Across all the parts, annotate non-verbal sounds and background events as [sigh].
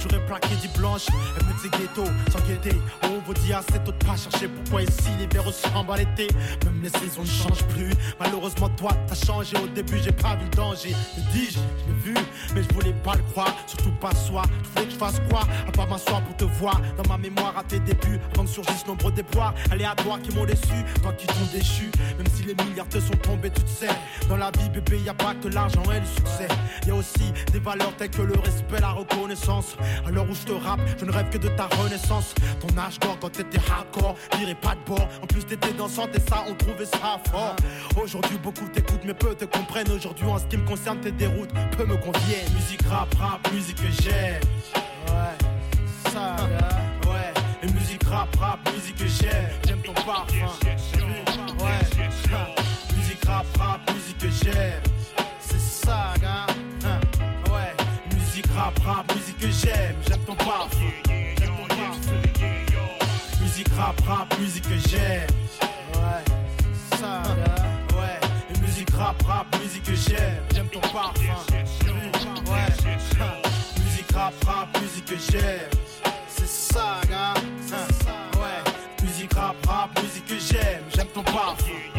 j'aurais plaqué dit blanche. Assez tôt de pas chercher pourquoi ici verres se à l'été. Même les saisons ne changent plus. Malheureusement, toi, t'as changé. Au début, j'ai pas vu le danger. Me dis-je, je l'ai vu, mais je voulais pas le croire. Surtout pas soi. Tu voulais que je fasse quoi? À pas m'asseoir pour te voir. Dans ma mémoire à tes débuts, avant que surgissent nombreux déboires. Allez à toi qui m'ont déçu, toi qui t'ont déchu. Même si les milliards te sont tombés, tu sais. Dans la vie, bébé, y a pas que l'argent et le succès. Y a aussi des valeurs telles que le respect, la reconnaissance. Alors où je te rappe, je ne rêve que de ta renaissance. Ton âge d'or quand t'étais hardcore, dirais pas de bord. En plus, t'étais dansante et ça, on trouvait ça fort. Aujourd'hui, beaucoup t'écoutent, mais peu te comprennent. Aujourd'hui, en ce qui me concerne, tes déroutes peu me conviennent. Musique rap, rap, musique que j'aime. Ouais, ça, ouais. Musique rap, rap, musique que j'aime. J'aime ton parfum. Ouais, musique rap, rap, musique que j'aime. C'est ça, gars. Ouais, musique rap, rap, musique que j'aime. J'aime ton parfum. Rap, rap, musique que j'aime. Ouais, ça. Ouais, musique rap, rap, musique que j'aime. J'aime ton parfum. Ouais, [laughs] musique rap, rap, musique que j'aime. C'est ça, gars. Ouais, musique rap, rap, musique que j'aime. J'aime ton parfum.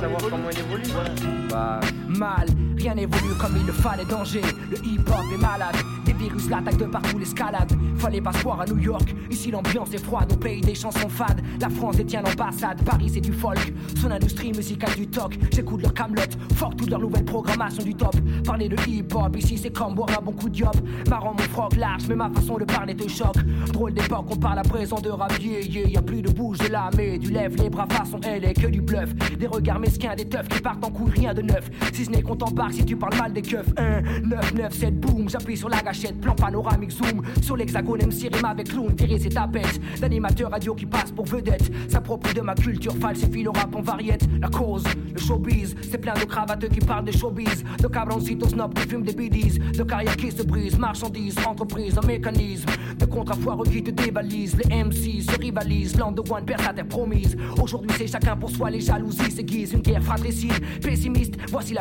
Savoir comment il évolue. Ouais. Bah, Mal, rien n'évolue comme il le fallait, danger. Le hip-hop est malade, des virus l'attaquent de partout, l'escalade. Fallait pas se croire à New York, ici l'ambiance est froide, au pays des chansons fades. La France détient l'ambassade, Paris c'est du folk. Son industrie musicale du toc, j'écoute leur camelot, fuck toute leur nouvelle programmation du top. Parler de hip-hop, ici c'est comme boire un bon coup de. Marrant mon froc large, mais ma façon de parler te choque. Drôle d'époque, on parle à présent de rap, yeah. Y a plus de bouge de mais du lève, les bras façon elle est que du bluff. Des regards mesquins, des teufs qui partent en couille, rien de neuf. Ce n'est qu'on t'embarque si tu parles mal des keufs. 1, 9, 9, 7, boum, j'appuie sur la gâchette, plan panoramique, zoom. Sur l'hexagone, MC rime avec clown, virer ses tapettes. D'animateur radio qui passe pour vedette. S'approprie de ma culture, falsifie le rap en variette. La cause, le showbiz, c'est plein de cravateux qui parlent de showbiz. De cabroncitos snob qui fument des bidis. De carrière qui se brise, marchandises, entreprise, un mécanisme. De contrafoireux qui te dévalisent. Les MC se rivalisent, land de one perd sa terre promise. Aujourd'hui, c'est chacun pour soi, les jalousies s'aiguisent. Une guerre fratricide, pessimiste, voici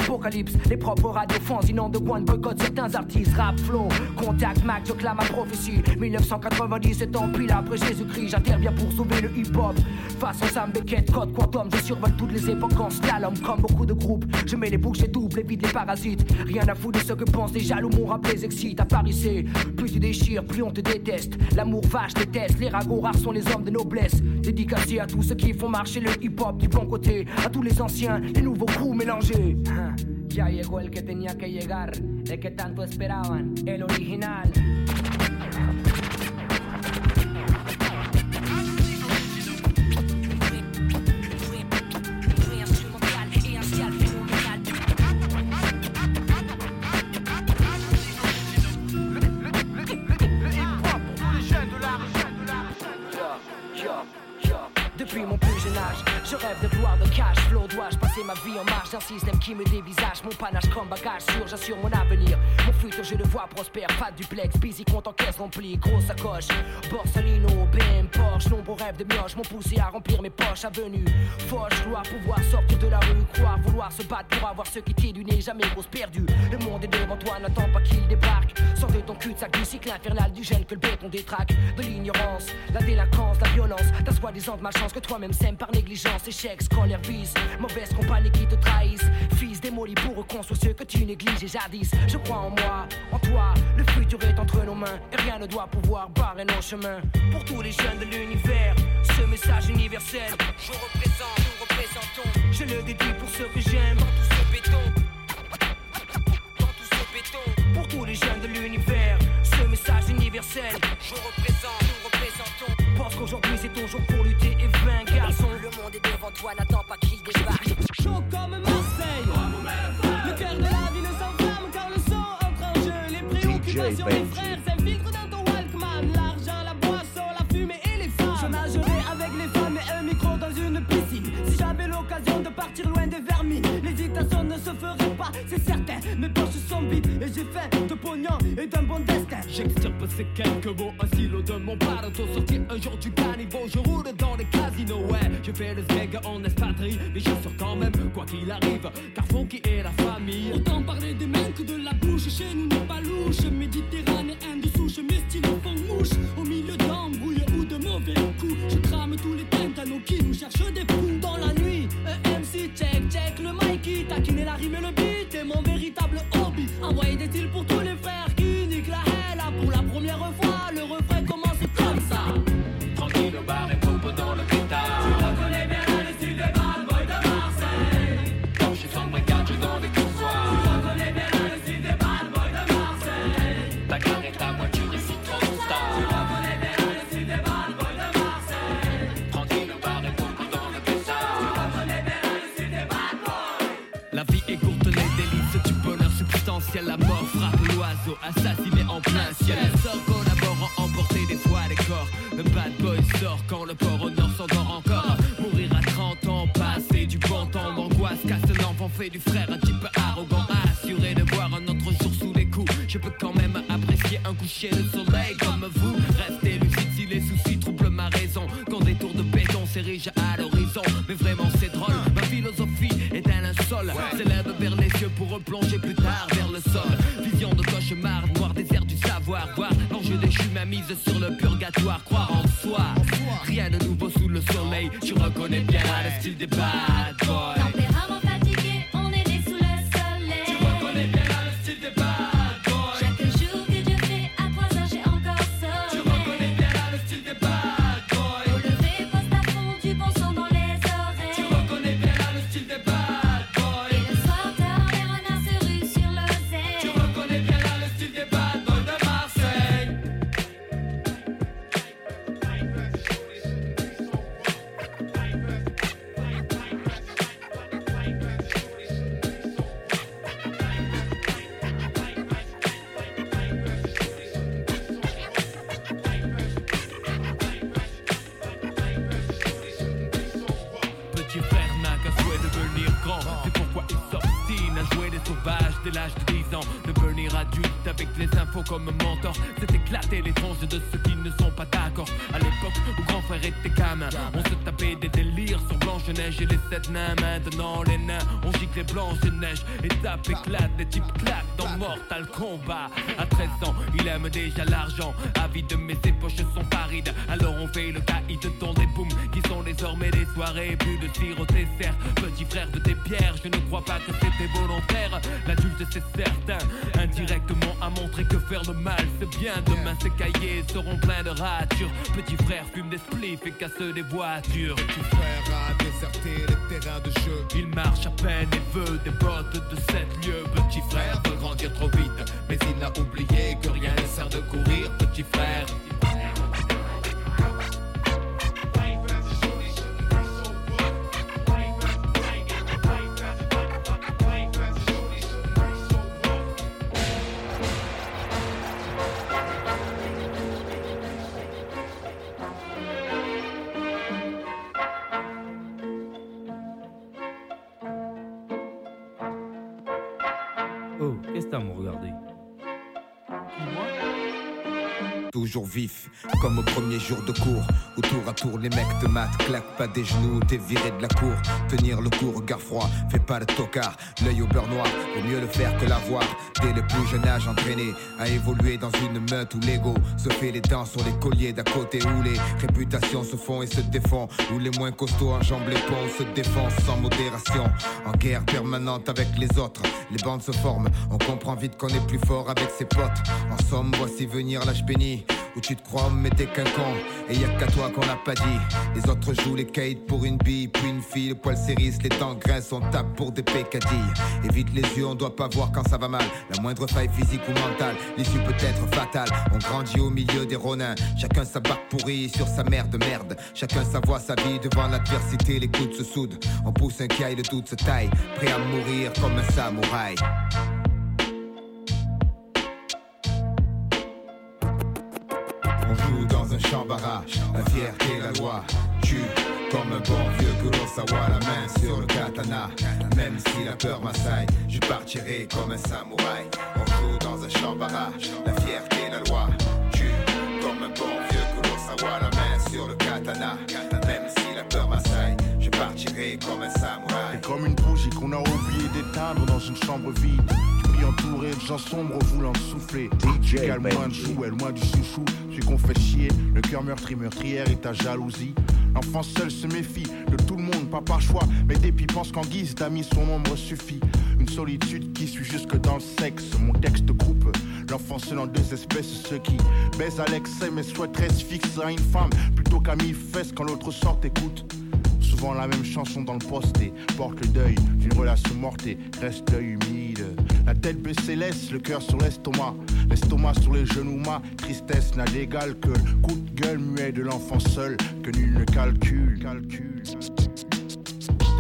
Les propres radios fanzinants de one boycott certains artistes. Rap, flow, contact, Mac, je clame ma prophétie. 1997 ans, puis après Jésus-Christ, j'interviens pour sauver le hip-hop. Façon Sam Beckett, code quantum, je survole toutes les époques en slalom. Comme beaucoup de groupes, je mets les bouches et double, évite les parasites. Rien à foutre de ce que pensent les jaloux, mon rap les excite. À Paris, c'est plus tu déchires, plus on te déteste. L'amour vache déteste, les ragots rares sont les hommes de noblesse. Dédicacé à tous ceux qui font marcher le hip-hop du bon côté. À tous les anciens, les nouveaux crews mélangés. Ya llegó el que tenía que llegar, el que tanto esperaban, el original. Je rêve de gloire, de cash flow. Dois-je passer ma vie en marche d'un système qui me dévisage? Mon panache comme bagage sûr, j'assure mon avenir. Mon futur, je le vois prospère. Pas duplex, busy, compte en caisse remplie. Grosse sacoche, Borsalino, BM, Porsche. Nombreux rêves de mioche m'ont poussé à remplir mes poches. Avenue, Foch, gloire, pouvoir sortir de la rue. Croire, vouloir se battre pour avoir ce qui t'est du nez. Jamais grosse perdue. Le monde est devant toi, n'attends pas qu'il débarque. Sors ton cul de sac du cycle infernal du gène que le béton détraque. De l'ignorance, la délinquance, la violence. Ta soi-disant de malchance que toi-même sème par négligence. Échec, scolaire. Mauvaise compagnie qui te trahissent. Fils démoli pour reconstruire ce que tu négliges et jadis. Je crois en moi, en toi. Le futur est entre nos mains. Et rien ne doit pouvoir barrer nos chemins. Pour tous les jeunes de l'univers, ce message universel. Je représente, nous représentons. Je le dédie pour ceux que j'aime. sur frères, c'est dans ton Walkman. L'argent, la boisson, la fumée et les femmes. Je nagerai avec les femmes et un micro dans une piscine. Si j'avais l'occasion de partir loin des vermines, l'hésitation ne se ferait pas, c'est certain. Mes poches sont vides et j'ai faim de pognon et d'un bon destin. J'extirpe ces quelques mots, un silo de mon barato. Sorti un jour du caniveau, je roule dans les casinos, ouais. Je fais les emporter des fois les corps. Le bad boy sort quand le port au nord s'endort encore. Mourir à 30 ans, passer du bon temps. L'angoisse casse un enfant, fait du frère un type arrogant. Assuré de voir un autre jour sous les coups. Je peux quand même apprécier un coucher de soleil comme vous. Sur le purgatoire. Croire en soi. Rien de nouveau sous le soleil. Tu reconnais bien le style des bad boys. Les Blanche-Neige. Étape éclate, les types claquent dans Mortal Kombat. À 13 ans, il aime déjà l'argent. Avide, mais ses poches sont parides. Alors on fait le caïd dans des sont désormais des soirées. Plus de tir au dessert. Petit frère de tes pierres, je ne crois pas que c'était volontaire. L'adulte, c'est certain. Indirectement a montré que faire le mal, c'est bien. Demain, ces cahiers seront pleins de ratures. Petit frère fume des spliffs et casse des voitures. Petit frère a déserté les terrains de jeu. Il marche à peine et veut des bottes de 7 lieux. Petit frère veut grandir trop vite, mais il n'a oublié que rien ne sert de courir. Petit frère. Toujours comme au premier jour de cours Où tour à tour les mecs te matent Claque pas des genoux, t'es viré de la cour. Tenir le coup, regard froid, fais pas le tocard. L'œil au beurre noir, vaut mieux le faire que l'avoir. Dès le plus jeune âge entraîné À évoluer dans une meute où l'ego Se fait les dents sur les colliers d'à côté Où les réputations se font et se défont Où les moins costauds enjambent les ponts Se défoncent sans modération. En guerre permanente avec les autres Les bandes se forment, on comprend vite qu'on est plus fort avec ses potes. En somme, voici venir l'âge béni où tu te crois mais t'es qu'un con. Et y a qu'à toi qu'on l'a pas dit. Les autres jouent les kites pour une bille Puis une fille, le poil s'érisse, les dents grincent On tape pour des pécadilles. Évite les yeux, on doit pas voir quand ça va mal. La moindre faille physique ou mentale L'issue peut être fatale. On grandit au milieu des ronins. Chacun sa barque pourrie sur sa mère de merde. Chacun sa voix, sa vie devant l'adversité. Les coudes se soudent. On pousse un caille, le doute se taille. Prêt à mourir comme un samouraï On joue dans un champ barrage, la fierté, la loi. Tu Comme un bon vieux Kurosawa, la main sur le katana. Même si la peur m'assaille, je partirai comme un samouraï. On joue dans un champ barrage, la fierté, la loi. Tu, comme un bon vieux Kurosawa, la main sur le katana. Même si la peur m'assaille, je partirai comme un samouraï. T'es comme une bougie qu'on a oublié d'éteindre dans une chambre vide. Tu brilles entouré de gens sombres voulant souffler. Tu cales loin de jouet, loin du chouchou. Celui qu'on fait chier, le cœur meurtri, meurtrière et ta jalousie. L'enfant seul se méfie de tout le monde, pas par choix, mais depuis pense qu'en guise d'amis son ombre suffit. Une solitude qui suit jusque dans le sexe. Mon texte coupe l'enfant seul en deux espèces, ceux qui baisent à l'excès mais souhaiteraient se fixer à une femme plutôt qu'à mille fesses quand l'autre sort écoute. Souvent la même chanson dans le poste et porte le deuil d'une relation morte et reste l'œil humide. La tête baissée laisse le cœur sur l'estomac, l'estomac sur les genoux, ma tristesse n'a d'égal que le coup de gueule muet de l'enfant seul que nul ne calcule. calcule.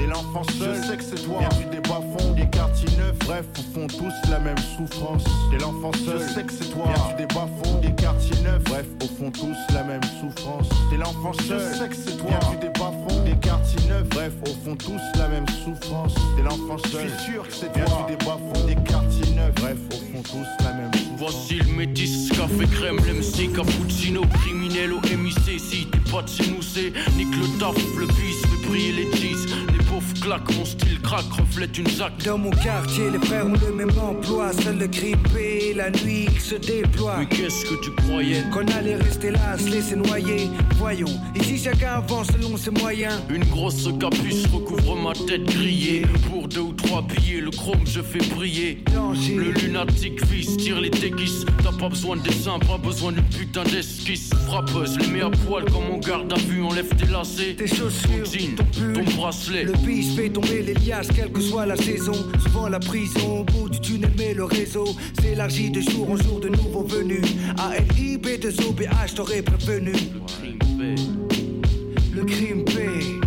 T'es l'enfant seul, je sais que c'est toi. Viens du débat fond, des quartiers neufs. Bref, au fond, tous la même souffrance. T'es l'enfant seul, je sais que c'est toi. Viens du débat fond, des quartiers neufs. Bref, au fond, tous la même souffrance. T'es l'enfant seul, je sais que c'est toi. Viens du débat fond, des quartiers neufs. Bref, au fond, tous la même souffrance. T'es l'enfant seul, je suis sûr que c'est toi. Viens du débat fond, des quartiers neufs. Bref, au fond, tous la même souffrance. Voici le métis, café crème, l'MC, cappuccino, criminel au MIC. Si t'es pas de chez nous, c'est nique le taf, le bis, fait briller les cheese. Les pauvres claquent, mon style craque, reflète une zac. Dans mon quartier, les frères ont le même emploi. Seul le grippé, la nuit qui se déploie. Mais qu'est-ce que tu croyais? Qu'on allait rester là, se laisser noyer. Voyons, ici chacun avance selon ses moyens. Une grosse capuce recouvre ma tête grillée. Pour deux ou trois billets, le chrome je fais briller. Danger. Le lunatique fils tire les déguises. T'as pas besoin de dessin, pas besoin de putain d'esquisse. Frappeuse, les mets à poil comme on garde à vue, enlève tes lacets. Tes chaussures, ton jean, ton pull. ton bracelet. Le bis fait tomber les liasses, quelle que soit la saison. Souvent la prison, au bout du tunnel, mais le réseau s'élargit de jour en jour de nouveaux venus. ALIB, 2 OBH, t'aurais prévenu. Le crime paie.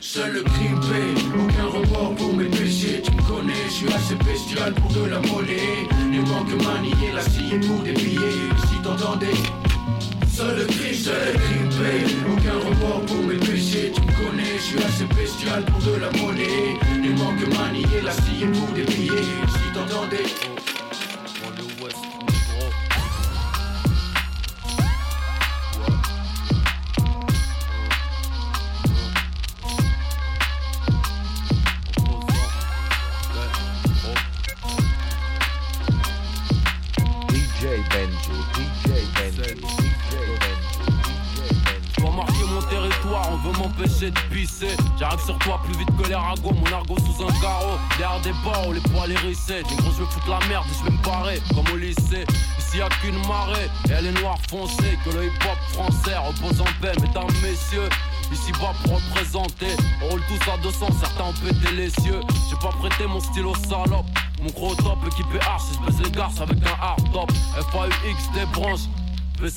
Seul le crime paie, aucun remords pour mes péchés. Tu me connais, je suis assez bestial pour de la monnaie. Les manques manier la scie pour des billets. Si t'entendais, seul le crime, seul le crime paie, la monnaie. Les manques manier la scie pour des billets. Si t'entendais.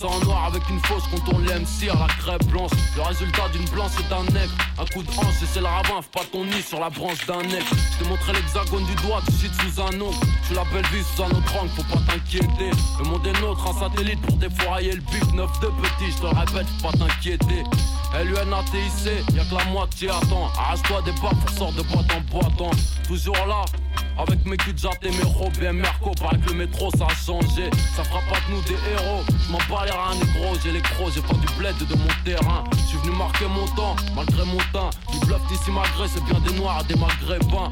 En noir avec une fausse contourne l'MC à la crêpe blanche. Le résultat d'une blanche et d'un nègre. Un coup de hanche et c'est le ravin, pas ton nid sur la branche d'un nègre. Je t'ai montré l'hexagone du doigt, tu shit sous un ongle. Suis la belle vie sous un autre angle, faut pas t'inquiéter. Le monde est nôtre, un satellite pour défourailler le bif. Neuf de petit, je te répète, faut pas t'inquiéter. LUNATIC, y'a que la moitié attends. Arrache-toi des barres pour sortir de boîte en boîte. hein. Toujours là, avec mes jatte et mes robes bien Merco, paraît que le métro ça a changé. Ça fera pas de nous des héros. Je m'en bats les reins négro, j'ai les crocs, j'ai pas du bled de mon terrain. Je suis venu marquer mon temps, malgré mon teint. Du bluff d'ici malgré, c'est bien des noirs et des maghrébins.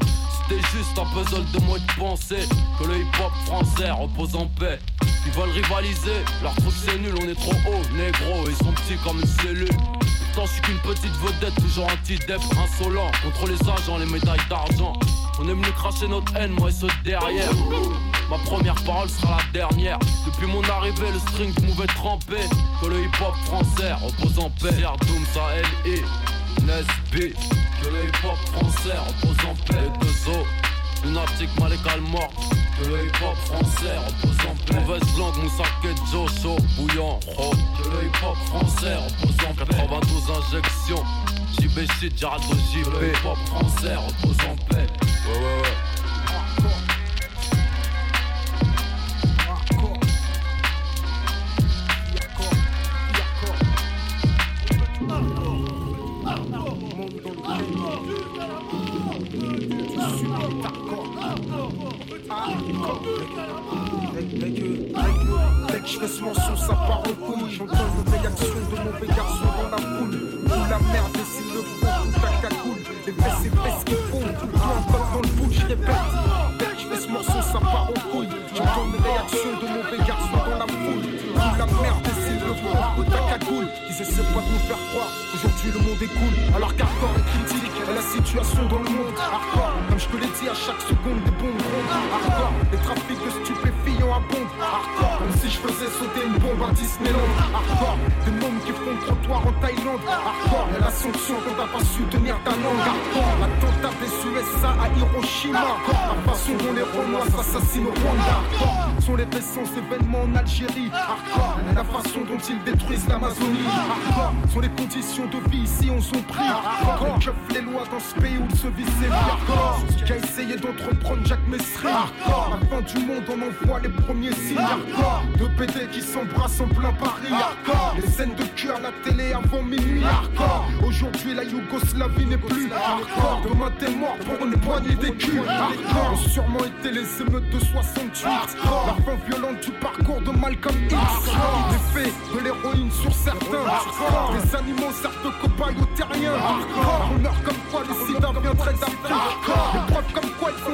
C'était juste un puzzle de moi de penser que le hip hop français repose en paix. Ils veulent rivaliser, leur truc c'est nul, on est trop haut, négro, ils sont petits comme une cellule. Pourtant, je suis qu'une petite vedette, toujours anti-dep, insolent. Contre les agents, les médailles d'argent. On aime nous cracher notre haine, moi et ceux derrière. Ma première parole sera la dernière. Depuis mon arrivée, le string m'ouvait trempé. Que le hip-hop français repose en paix. Doom, ça L.I. Nesby. Que le hip-hop français repose en paix. Les deux os. Lunatique, malégal mort. Que le hip-hop français repose en paix. Mauvaise langue, Moussake, Joe, bouillant, oh. Que le hip-hop français repose en paix. 92 injections. JB shit, JP. Que le hip-hop français repose en paix. Façon dont ils détruisent l'Amazonie. Hardcore, sont les conditions de vie ici on s'en prie. Hardcore, les keufs, les lois dans ce pays où il se vit ses vies. Hardcore, qui a essayé d'entreprendre Jacques Messry. Hardcore, du monde on envoie les premiers signes. Hardcore, deux PD qui s'embrassent en plein Paris. Hardcore, les scènes de cul à la télé avant minuit. Hardcore, aujourd'hui la Yougoslavie n'est plus. Hardcore, demain t'es mort pour une poignée d'écus. Hardcore, ont sûrement été les émeutes de 68. Hardcore, la fin violente du parcours de Malcolm X. L'effet de l'héroïne sur certains. Hardcore, les animaux servent de cobayes aux terriens. Hardcore, on meurt comme quoi le sida viendrait d'Afrique.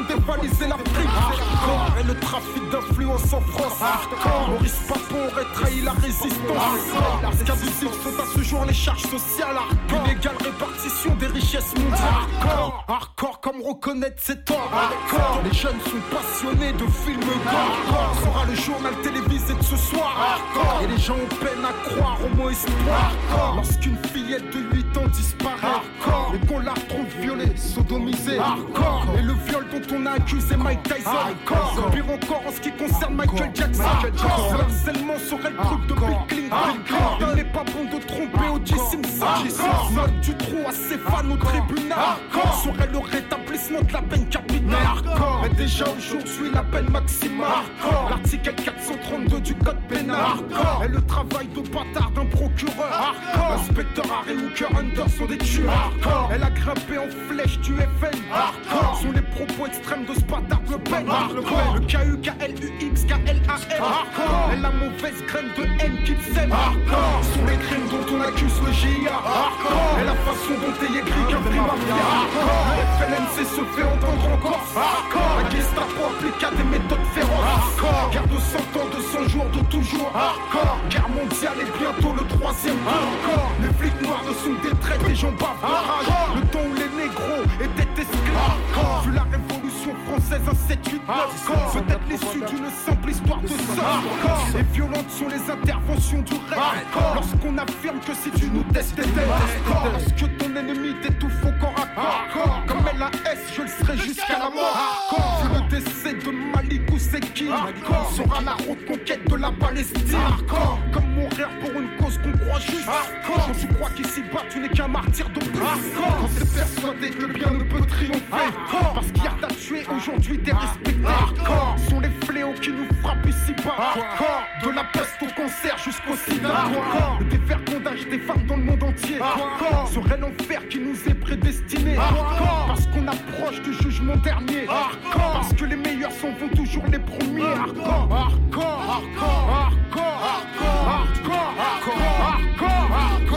Les font dévaliser l'Afrique. Hardcore, et le trafic d'influence en France. Hardcore, Maurice Papon aurait trahi la résistance. Hardcore, qu'abusifs sont à ce jour les charges sociales. Hardcore, inégale répartition des richesses mondiales. Hardcore, hardcore comme reconnaître ses torts. Hardcore, les jeunes sont passionnés de films. Hardcore, sera le journal télévisé de ce soir. Hardcore, et les gens ont peine à croire au mot espoir. Lorsqu'une fillette de 8 ans disparaît. Hardcore, et qu'on la retrouve violée, sodomisée. Hardcore, et le viol dont on a accusé Mike Tyson. Hardcore, pire encore en ce qui concerne Michael Jackson. Hardcore, le harcèlement serait le truc de Bill Clinton. Il n'est pas bon de tromper O.J. Simpson. Note du trou à ses fans au tribunal. Serait le rétablissement de la peine capitale. Mais déjà aujourd'hui la peine maximale. L'article 432 du code pénal. Et le travail de bâtard d'un procureur. L'inspecteur Harry Hooker Hunter sont des tueurs. Elle a grimpé en flèche du FN. Sont les propos extrêmes de bâtard Le Pen. Le K-U-K-L-U-X K-L-A-M. Et la mauvaise graine de haine qu'il sème. Sont les crimes dont on accuse le GIA. Et la façon dont est écrit qu'un vrai mafia. Le FLNC se fait entendre encore. La Gestapo applique à des méthodes féroces. Guerre de 100 ans, de 100 jours, de toujours. Guerre mondiale et bientôt le troisième tour. Les flics noirs ne sont des traits, des gens bavent. Le temps où les négros étaient esclaves. Vu la française, un 7 8 9 Peut-être l'issue d'une simple histoire de sang. Et violentes sont les interventions du rêve. Lorsqu'on affirme que si tu nous testes, t'es Lorsque ton ennemi t'étouffe au corps à corps. Comme LAS, je le serai jusqu'à la mort. Vu le décès de Malik Ousseki, sera la reconquête de la Palestine. Comme mourir pour une cause qu'on croit juste. Quand tu crois qu'ici-bas tu n'es qu'un martyr de plus. Quand t'es persuadé que le bien ne peut triompher. Parce qu'hier t'as tué, aujourd'hui t'es respecté. Sont les fléaux qui nous frappent ici-bas. De la peste au cancer jusqu'au sida. Le dévergondage des femmes dans le monde entier. Serait l'enfer qui nous est prédestiné. Parce qu'on approche du jugement dernier. Parce que les meilleurs s'en vont toujours les premiers. Hardcore, hardcore, hardcore, hardcore, hardcore, hardcore, hardcore, hardcore,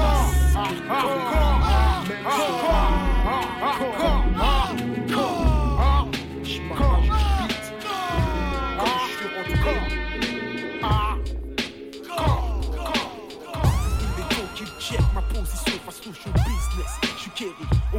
ma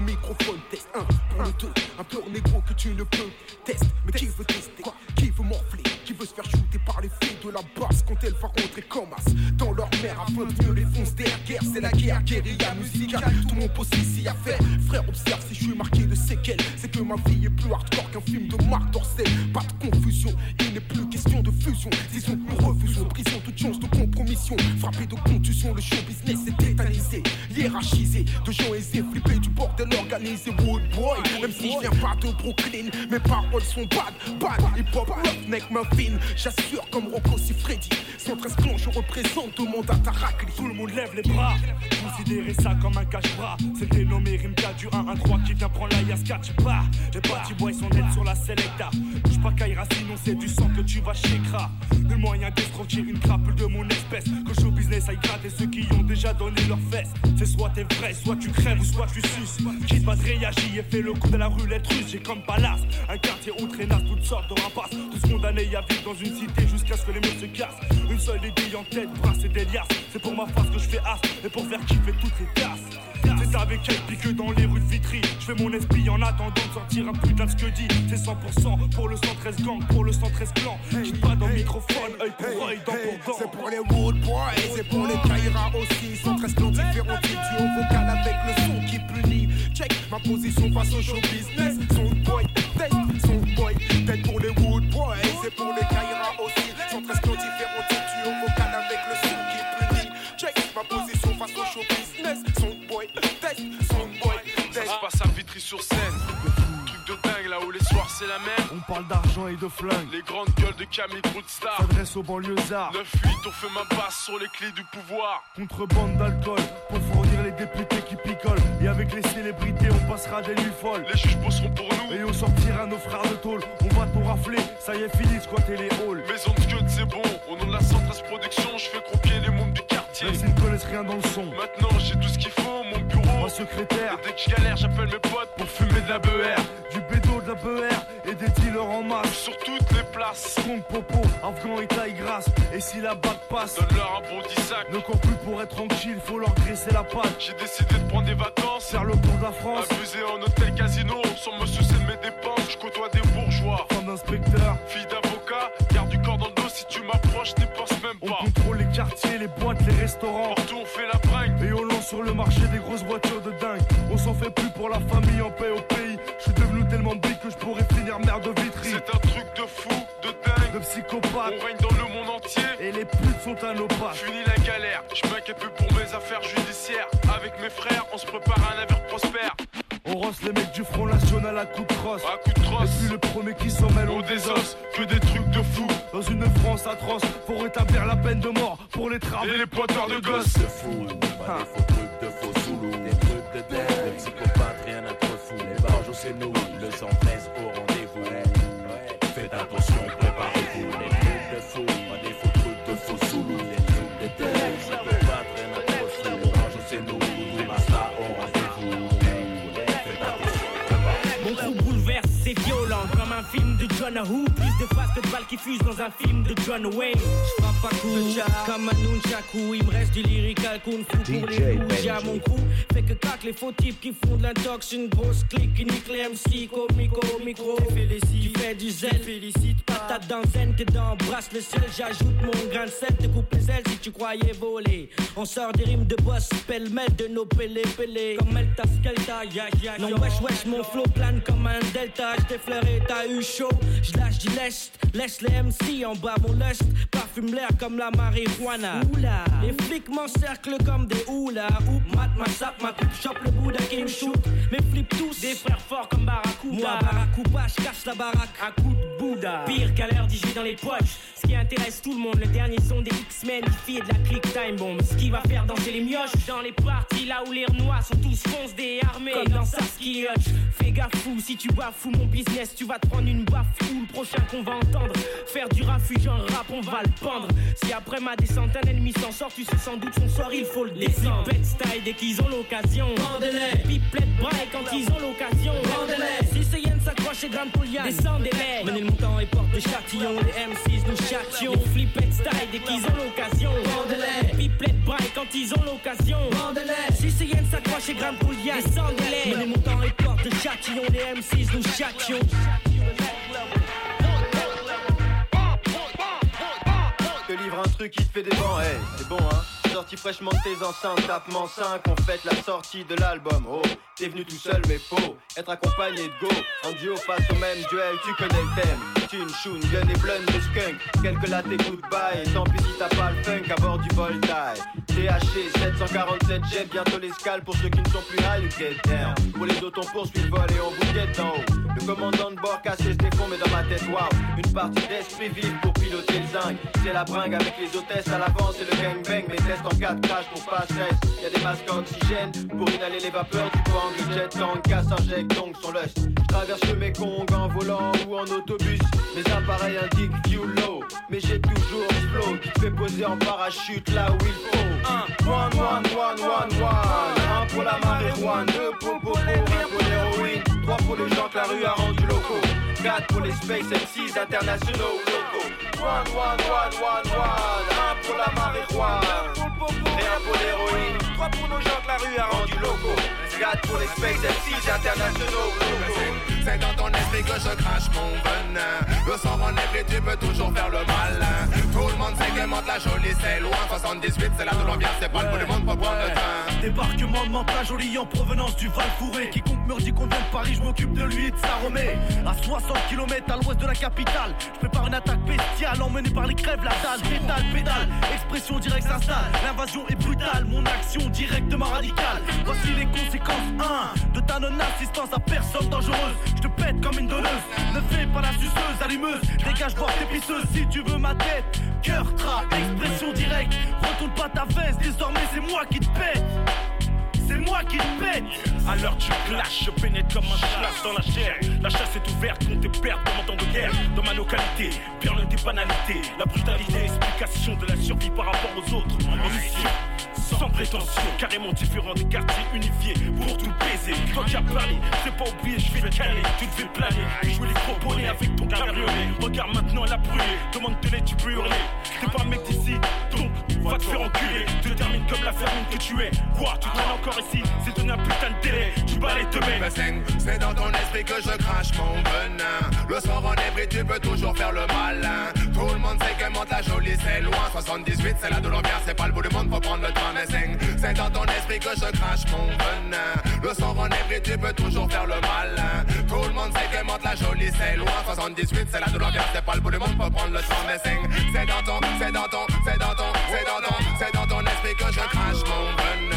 microphone, test 1 pour le 2. Un pur négro que tu ne peux test. Mais qui veut tester? Quoi? Qui veut morfler? Se faire shooter par les filles de la basse quand elle va rentrer comme as dans leur mère afin de mieux les foncer guerre C'est la guerre, guérilla musicale. Tout mon poste ici à faire. Frère, observe si je suis marqué de séquelles. C'est que ma vie est plus hardcore qu'un film de Marc Dorcel. Pas de confusion, il n'est plus question de fusion. Disons nous refusons prison, toute chance de compromission. Frappé de contusion, le show business est tétanisé, hiérarchisé. De gens aisés, flippés du bordel organisé. Wood boy, même si je viens pas de Brooklyn, mes paroles sont bad, bad. Hip hop, neck, muffin. J'assure comme Rocco si Freddy. 113 plans, je représente, demande à ta raclée. Tout le monde lève les bras. Considérez ça comme un cache-bras. C'est dénommé Rimka du 1-1-3 qui vient prendre la alias catch pas. Les party boys sont nets sur la selecta. Bouge pas Kaira, sinon c'est du sang que tu vas chez Kra. Le moyen d'escroquer une crapule de mon espèce. Que show business aille gratter ceux qui ont déjà donné leurs fesses. C'est soit t'es vrai, soit tu crèves ou soit tu suces. Quitte pas de réagir et fais le coup de la roulette russe. J'ai comme palace un quartier où traînasse toutes sortes de rapaces. Tous condamnés à vivre dans une cité jusqu'à ce que les murs se cassent. Une seule idée en tête, brasser des liasses. C'est pour ma face que je fais as et pour faire kiffer toutes les tasses. C'est avec elle pique dans les rues de Vitry. Je fais mon esprit en attendant de sortir un putain de ce que dit. C'est 100% pour le 113 gang, pour le 113 clan. Quitte pas dans le microphone, œil pour œil, dent pour dent. C'est pour les Wood Boys, c'est pour les Kaira aussi. Sont très clans différents types haut vocal avec le son qui punit. Check ma position face au show business. Son boy, son c'est pour les Kaira aussi. Sont très clans différents types du haut vocal avec le son qui punit. Check ma position face au show business. Son boy, tête, son boy, tête. Je passe à Vitry sur scène. Truc de dingue là où les soirs c'est la mer. On parle d'argent et de flingue. Les grandes gueules de Camille Broodstar. S'adresse aux banlieusards. 9-8, on fait ma basse sur les clés du pouvoir. Contrebande d'alcool pour fournir les députés qui picolent. Et avec les célébrités, on passera des nuits folles. Les juges bosseront pour nous. Et on sortira nos frères de tôle. On va tout rafler, ça y est fini de squatter les halls. Maison de Scud, c'est bon. Au nom de la 113 Production, je fais croquer les mômes du quartier. Même s'ils ne connaissent rien dans le son. Maintenant, j'ai tout ce qu'il faut. Mon bureau, Ma secrétaire. Et dès que je galère, j'appelle mes potes pour fumer de la BR. Du bédo, de la BR des dealers en masse. Sur toutes les places. Compte popo, afghan et taille grasse. Et si la bague passe, Donne-leur un bon 10 sac. ne cours plus pour être tranquille, faut leur graisser la patte. J'ai décidé de prendre des vacances. Faire le tour de la France. Abuser en hôtel casino. Sans me soucier de mes dépenses, je côtoie des bourgeois. Femme d'inspecteur, Fille d'avocat, garde du corps dans le dos. Si tu m'approches, n'y pense même on pas. contrôle les quartiers, les boîtes, les restaurants. Partout, on fait la bringue. Et on lance sur le marché des grosses voitures de dingue. On s'en fait plus pour la famille en paix au pays. Je suis devenu tellement big que je pourrais à un navire prospère. On rosse les mecs du Front National à coups de crosse. À de Et puis le premier qui s'en mêle, au on des os, que des trucs de fou. Dans une France atroce, faut rétablir la peine de mort pour les travaux. Et les pointeurs de gosses. de fou, pas des faux trucs de faux zoulous, des trucs de dingue, des psychopathes, rien à trop fou. Les barges, c'est nous, le 113 film de John Who. Plus de phrases que de balles qui fusent dans un film de John Wayne. J'frappe pas coup, comme un nunchaku. Il me reste du lyrical kung fu pour les coups. J'ai à mon crew. Fait que cac les faux types qui font de l'intox. Une grosse clique qui nique les MC. Comico, micro. Tu fais du zèle. Félicite. Patate dans zen, t'es dans brasse le sel. J'ajoute mon grain de sel. Te coupe les ailes si tu croyais voler. On sort des rimes de boss. Pêle-mêle de nos pélés pélés. Comme Elta Skelta. Ya ya. Non, wesh wesh, mon flow plane comme un delta. J't'effleuré, t'as eu chaud. J'lâche du lest. Laisse les MC en bas mon lust. Parfume l'air comme la marijuana. Oula. Les flics m'encerclent comme des houlas. Oup, mat, ma sape, ma coupe, chope le bout qui me shoot. Mes flips tous. Des frères forts comme Barracuda. Moi, Barracuda, j'casse la baraque. À Bouddha. Pire qu'à l'heure d'y dans les poches. Ce qui intéresse tout le monde, le dernier son des X-Men, qui et de la click time bomb. Ce qui va faire danser les mioches dans les parties là où les renois sont tous foncés armés. Comme dans Saskia Hutch. Fais gaffe fou, si tu bafoues mon business, tu vas te prendre une baffe fou. Le prochain qu'on va entendre, faire du refuge en rap, on va le pendre. Si après ma descente un ennemi s'en sort, tu sais sans doute son sort, il faut le descendre. Les style dès qu'ils ont l'occasion. Vendez-les. Pipelette braille quand ils ont l'occasion. Vendez-les. Et Grande Poliane. Descendez-les. Menez le montant et porte de châtillon. Les M6 nous châtions. Les flippettes style dès qu'ils ont l'occasion. Vendez-les. Pipelette braille quand ils ont l'occasion. Vendez-les. Si c'est Yen s'accroche et Grande Poliane. Descendez-les. Menez le montant et porte de châtillon. Les M6 nous châtions. te livre un truc qui te fait des vents, hey, c'est bon hein? Sorti fraîchement de tes enceintes, tapement 5, on fête la sortie de l'album. Oh, t'es venu tout seul mais faux, être accompagné de go, en duo face au même duel, tu connais le thème. Tune, shoon, gun et blunts de skunk, quelques lattes et goodbye, et tant pis si t'as pas le funk à bord du Voltaire. THC 747 jet, bientôt l'escale pour ceux qui ne sont plus high ou get. Pour les autres on poursuit le vol et on bouquette en haut. Le commandant de bord casse ses fonds mais dans ma tête wow Une partie d'esprit vif pour piloter le zinc C'est la bringue avec les hôtesses à l'avance et le gangbang Mes tests en 4 crash pour pas stress Y'a des masques à oxygène pour inhaler les vapeurs du Bang, le jet tank, injecte donc son lust. Traverse le Mekong en volant ou en autobus. Mes appareils indiquent fuel low, mais j'ai toujours flow qui fait poser en parachute là où il faut. Un, one, one, one, one, one. Un pour la marijuana, deux pour popo, un pour l'héroïne, trois pour les gens que la rue a. 4 pour les Space M6 internationaux locaux. One, one, one, one, one. Un pour la marijuana, et l'héroïne, trois pour nos gens que la rue a rendu locaux. 4 pour les Space M6 internationaux. C'est dans ton esprit que je crache mon venin. Le sang en et tu peux toujours faire le malin. Tout le monde sait que monte la jolie c'est loin. 78 c'est la de l'ambiance c'est pas le bout du monde pour prendre le train. Débarquement de Manta Jolie en provenance du Val Fourré Quiconque me dit qu'on vient de Paris, je m'occupe de lui et de sa remée À 60 km à l'ouest de la capitale Je prépare une attaque bestiale emmenée par les crèves La dalle, pédale, pédale Expression directe s'installe L'invasion est brutale Mon action directement radicale. Voici les conséquences 1 De ta non-assistance à personne dangereuse. Je te pète comme une donneuse. Ne fais pas la suceuse, allumeuse. Dégage voir tes pisseuses si tu veux ma tête Cœur, tra, expression directe. Retourne pas ta veste, désormais c'est moi qui te pète c'est moi qui te pète. À l'heure du clash, je pénètre comme un slash dans la chair. La chasse est ouverte, comptez perdre dans mon temps de guerre. Dans ma localité, loin des banalités La brutalité, explication de la survie par rapport aux autres. En mission, sans prétention, carrément différent des quartiers unifiés Pour tout baiser, toi qui as parlé, c'est pas oublié, je vais te caler. Tu te fais planer, jouer les gros bonnets avec ton cabriolet. Regarde maintenant la brûlée, demande de lait, tu peux hurler. T'es pas un mec d'ici, donc va te faire enculer. Te termine comme la fermine que tu es. Quoi, tu traînes encore ici, c'est donné un putain de délai. Tu les temer Mais c'est- dans ton esprit que je crache mon venin. Le soir en ébris tu peux toujours faire le malin. Tout le monde sait que monte la jolie c'est loin. 78 c'est la de l'ambiance c'est pas le bout du monde faut prendre le train Mais c'est- dans ton esprit que je crache mon venin. Le soir en ébris tu peux toujours faire le malin. Tout le monde sait que monte la jolie c'est loin. 78 c'est la de l'ambiance c'est pas le bout du monde faut prendre le train c'est- c'est dans ton, c'est dans ton, c'est dans ton, c'est dans ton, c'est dans ton esprit que je crache mon venin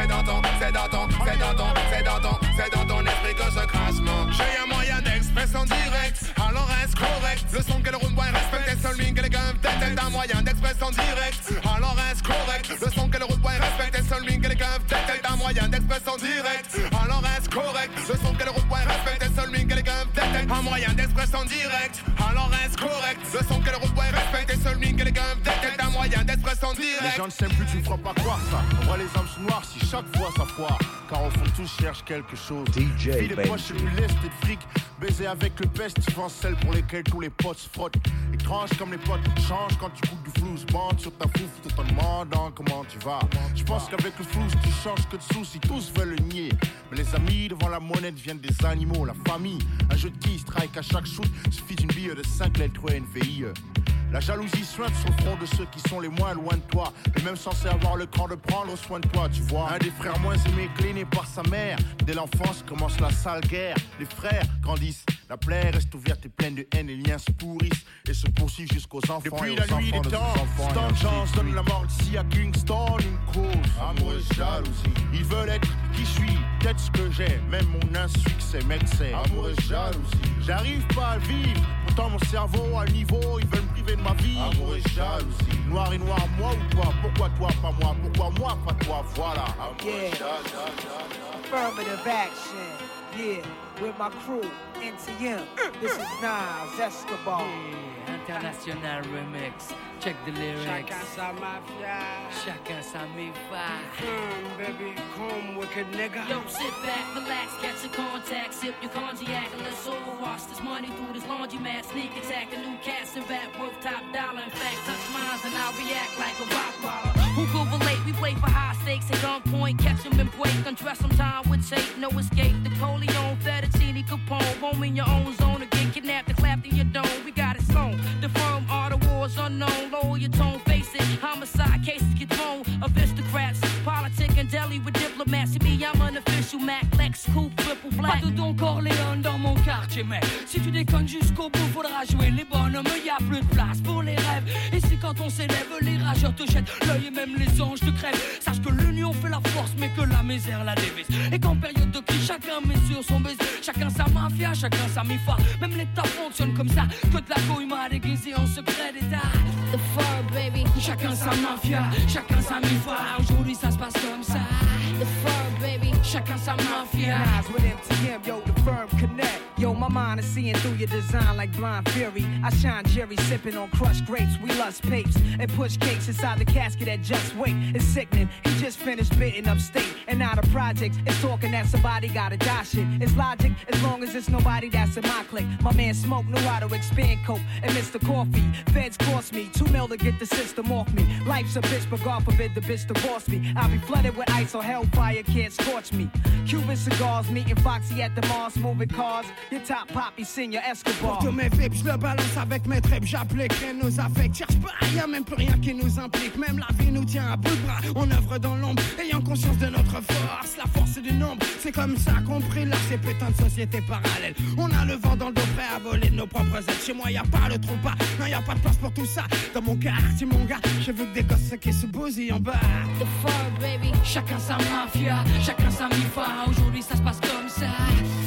C'est dans ton, c'est dans ton, c'est dans ton, c'est dans ton, c'est dans ton esprit que je crache mon J'ai un moyen d'expression direct, alors reste correct? Le son que le room boy respecte celui que les gars est un moyen d'expression direct, alors reste correct? Le son que le room boy respecte celui que les gars est un moyen d'expression direct, alors reste correct Le son que le room boy respecte est celui que les gars tête un moyen d'expression direct, alors reste correct? Le son que le room boy respecte est celui que les gars tête un moyen d'expression Les direct gens ne s'aiment plus, tu ne feras pas croire ça? On voit les hommes se noircissent chaque fois ça foire. Car au fond, tous cherchent quelque chose. DJ Fille les poches du lest et de fric. Baiser avec le peste, souvent celle pour lesquelles tous les potes se frottent. Étrange comme les potes changent quand tu goûtes du flou. Bande sur ta fouf tout en demandant comment tu vas. Je pense qu'avec le flou, tu changes que de soucis. Tous veulent le nier. Mais les amis devant la monnaie deviennent des animaux. La famille, un jeu de qui strike à chaque shoot. Suffit d'une bille de 5 lettres NVIE. La jalousie sointe sur le front de ceux qui sont les moins loin de toi. Et même censés avoir le cran de prendre soin de toi, tu vois. Un des frères moins aimés, cléné par sa mère. Dès l'enfance commence la sale guerre. Les frères grandissent. La plaie reste ouverte et pleine de haine. Les liens se pourrissent et se poursuivent jusqu'aux enfants. Depuis et la nuit enfants des de temps, leurs enfants, et Stan de donne la mort ici à Kingston, une cause. Amour et jalousie. Ils veulent être qui je suis, peut-être ce que j'ai, même mon insuccès, mec, c'est. Amour et jalousie. J'arrive pas à vivre, pourtant mon cerveau à le niveau, ils veulent me priver de ma vie. Amour et jalousie. Noir et noir, moi ou toi, pourquoi toi, pas moi, pourquoi moi, pas toi, voilà. Amour et jalousie. Affirmative action, yeah, with my crew, NTM. Mm, mm. This is Nas Escobar. International remix. Check the lyrics. Chacun sa mafia. Chacun sa mi-fa. Come, mm, baby, come, wicked nigga. Yo, sit back, relax, catch your contact, sip your cognac, and let's overwash this money through this laundromat. Sneak attack, a new cast and rap worth top dollar. In fact, touch mines and I'll react like a rock baller. We play for high stakes at gunpoint, catch 'em and break, undress 'em time with tape, no escape. The Coleon, Fettuccine, Capone, roam in your own zone get kidnapped and clapped in your dome. We got it sewn. The firm all the wars unknown. Lower your tone, face it. Homicide cases get thrown. Aristocrats, politic and deli with diplomats. See me, I'm an official Mac, Black. Pas de Don Corleone dans mon quartier, mais si tu déconnes jusqu'au bout, faudra jouer les bonhommes. Y a plus de place pour les rêves. Et c'est quand on s'élève, les rageurs te jettent l'œil et même les anges te crèvent. Sache que l'union fait la force, mais que la misère la dévise. Et qu'en période de crise, chacun met sur son baiser. Chacun sa mafia, chacun sa mifa. Même l'État fonctionne comme ça. Que de la couille m'a déguisé en secret d'État. The fur, baby. Chacun sa mafia, chacun sa mifa. Aujourd'hui, ça se passe comme ça. The fur, baby. Chacun sa mafia. Nas with MTM, yo, the firm connect. Yo, my mind is seeing through your design like blind fury. I shine Jerry sipping on crushed grapes. We lust papes and push cakes inside the casket at just wait. It's sickening. He just finished spitting upstate. And now the project is talking that somebody gotta die shit. It's logic as long as it's nobody that's in my clique. My man Smoke knew how to expand coke and Mr. Coffee. Feds cost me two mil to get the system off me. Life's a bitch, but God forbid the bitch divorce me. I'll be flooded with ice or hellfire can't scorch me. Cuban cigars, meeting Foxy at the Mars, moving cars. Your top poppy, senior Escobar. Pour tous mes vips, je le balance avec mes tripes, j'applique rien nos affects. Cherche pas, y'a même plus rien qui nous implique. Même la vie nous tient à bout de bras. On œuvre dans l'ombre, ayant conscience de notre force. La force du nombre, c'est comme ça qu'on là ces putains de sociétés parallèles. On a le vent dans le dos prêt à voler de nos propres ailes. Chez moi, y a pas le trou pas, non, y a pas de place pour tout ça. Dans mon quartier, mon gars, je veux que des gosses qui se bousillent en bas. The fur, baby. Chacun sa mafia, chacun sa Aujourd'hui ça se passe comme ça.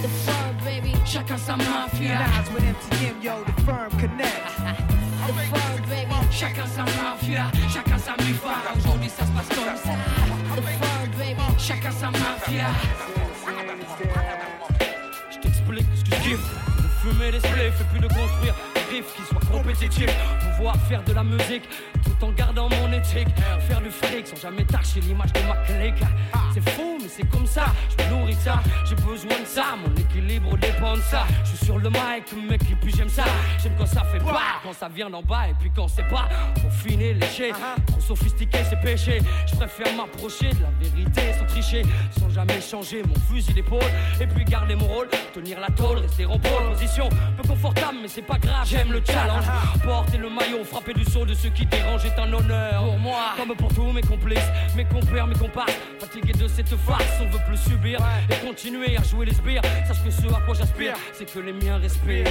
The fur, baby? Chacun sa mafia. With MTM, yo, the firm connect. [laughs] The fur, baby? Chacun sa mafia, chacun sa. Aujourd'hui ça se passe comme ça. The fur, baby? Chacun sa mafia. Je t'explique ce que je kiffe. De fumer des spliffs et puis de construire des riffs qui soient compétitifs. Pouvoir faire de la musique tout en gardant mon éthique. Faire du fric sans jamais tâcher l'image de ma clique. C'est fou, mais c'est comme ça. Je me nourris de ça, j'ai besoin de ça. Mon équilibre dépend de ça. Je suis sur le mic, mec, et puis j'aime ça. J'aime quand ça fait pas, quand ça vient d'en bas, et puis quand c'est pas. Pour finir léger, trop sophistiqué, c'est péché. Je préfère m'approcher de la vérité sans tricher, sans jamais changer mon fusil d'épaule. Et puis garder mon rôle, tenir la tôle, rester en pole position. Peu confortable, mais c'est pas grave, j'aime le challenge. Porter le maillot, frapper du saut de ceux qui dérangent est un honneur pour moi. Comme pour tous mes complices, mes compères, mes comparses. Fatigué de cette farce, on veut plus subir et continuer à jouer les sbires. Sache que ce à quoi j'aspire, c'est que les miens respirent.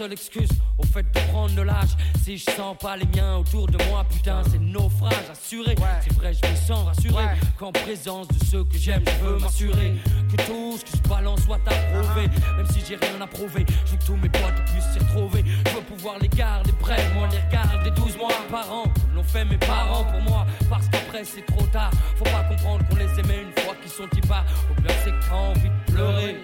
Seule excuse au fait de prendre de l'âge. Si je sens pas les miens autour de moi, putain, c'est naufrage assuré. C'est vrai, je me sens rassuré qu'en présence de ceux que j'aime, je veux m'assurer que tout ce que je balance soit approuvé. Même si j'ai rien à prouver, je veux que tous mes potes puissent s'y retrouver. Je veux pouvoir les garder près, moi les regarder 12 mois par an. L'ont fait mes parents pour moi, parce qu'après c'est trop tard. Faut pas comprendre qu'on les aimait une fois qu'ils sont y pas. Au pire, c'est que t'as envie de pleurer.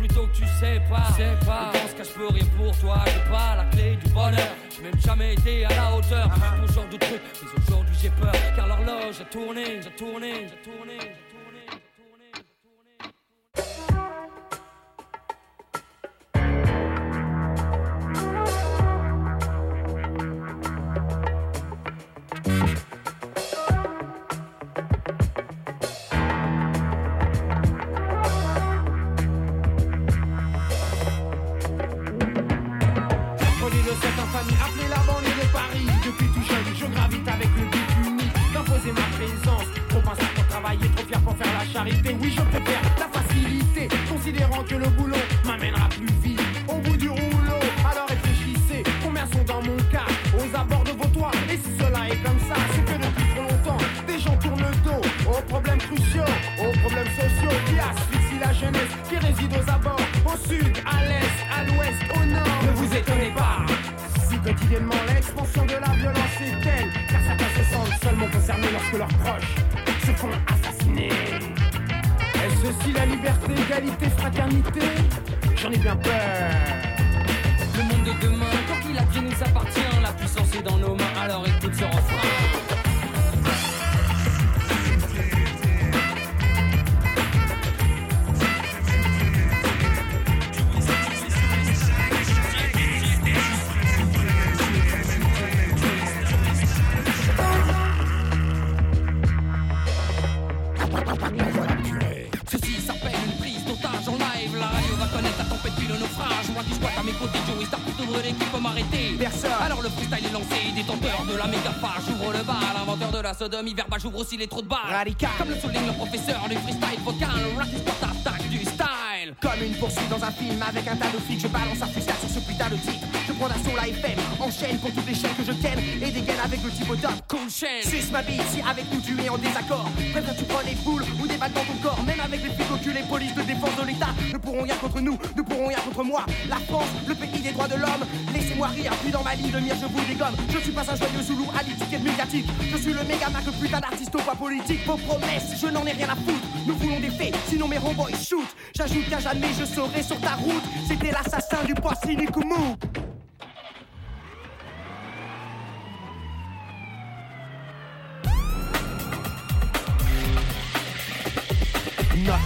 Plutôt que tu sais pas, sais pas. Ce cas je peux rien pour toi, j'ai pas la clé du bonheur. J'ai même jamais été à la hauteur pour ce genre de truc. Mais aujourd'hui j'ai peur, car l'horloge a tourné, j'ai tourné, j'ai tourné. Produit que le boulot m'amènera plus vite. Au bout du rouleau, alors réfléchissez. Combien sont dans mon cas aux abords de vos toits. Et si cela est comme ça, c'est que depuis trop longtemps Des gens tournent le dos aux problèmes cruciaux Aux problèmes sociaux qui asphyxient la jeunesse Qui réside aux abords, au sud, à l'est, à l'ouest, au nord. Ne vous étonnez pas si quotidiennement l'expansion de la violence est telle Car certains se sentent seulement concernés lorsque leurs proches Aussi la liberté, égalité, fraternité J'en ai bien peur Le monde de demain, tant qu'il a qui nous appartient, la puissance est dans nos mains, alors écoute ce refrain. La sodomie verbale. J'ouvre aussi les trous de balle. Radical. Comme le souligne le professeur du freestyle vocal. Rap attaque du style. Comme une poursuite dans un film avec un tas de flics Je balance un freestyle sur ce putain de titre D'assaut la FM Enchaîne pour toutes les chaînes que je ken Et dégaine avec le type top. Cool chaîne Suce ma bite si avec nous tu es en désaccord. Préfère tu prends des foules ou des balles dans ton corps. Même avec les flics au cul, les polices de défense de l'État Ne pourront rien contre nous, ne pourront rien contre moi. La France, le pays des droits de l'homme. Laissez-moi rire, puis dans ma ligne de mire je vous dégomme. Je suis pas un joyeux zoulou à l'étiquette médiatique. Je suis le méga mac, putain d'artiste au pas politique Vos promesses, je n'en ai rien à foutre. Nous voulons des faits, sinon mes homeboys shoot J'ajoute qu'à jamais je serai sur ta route. C'était l'assassin du poisson Nikumu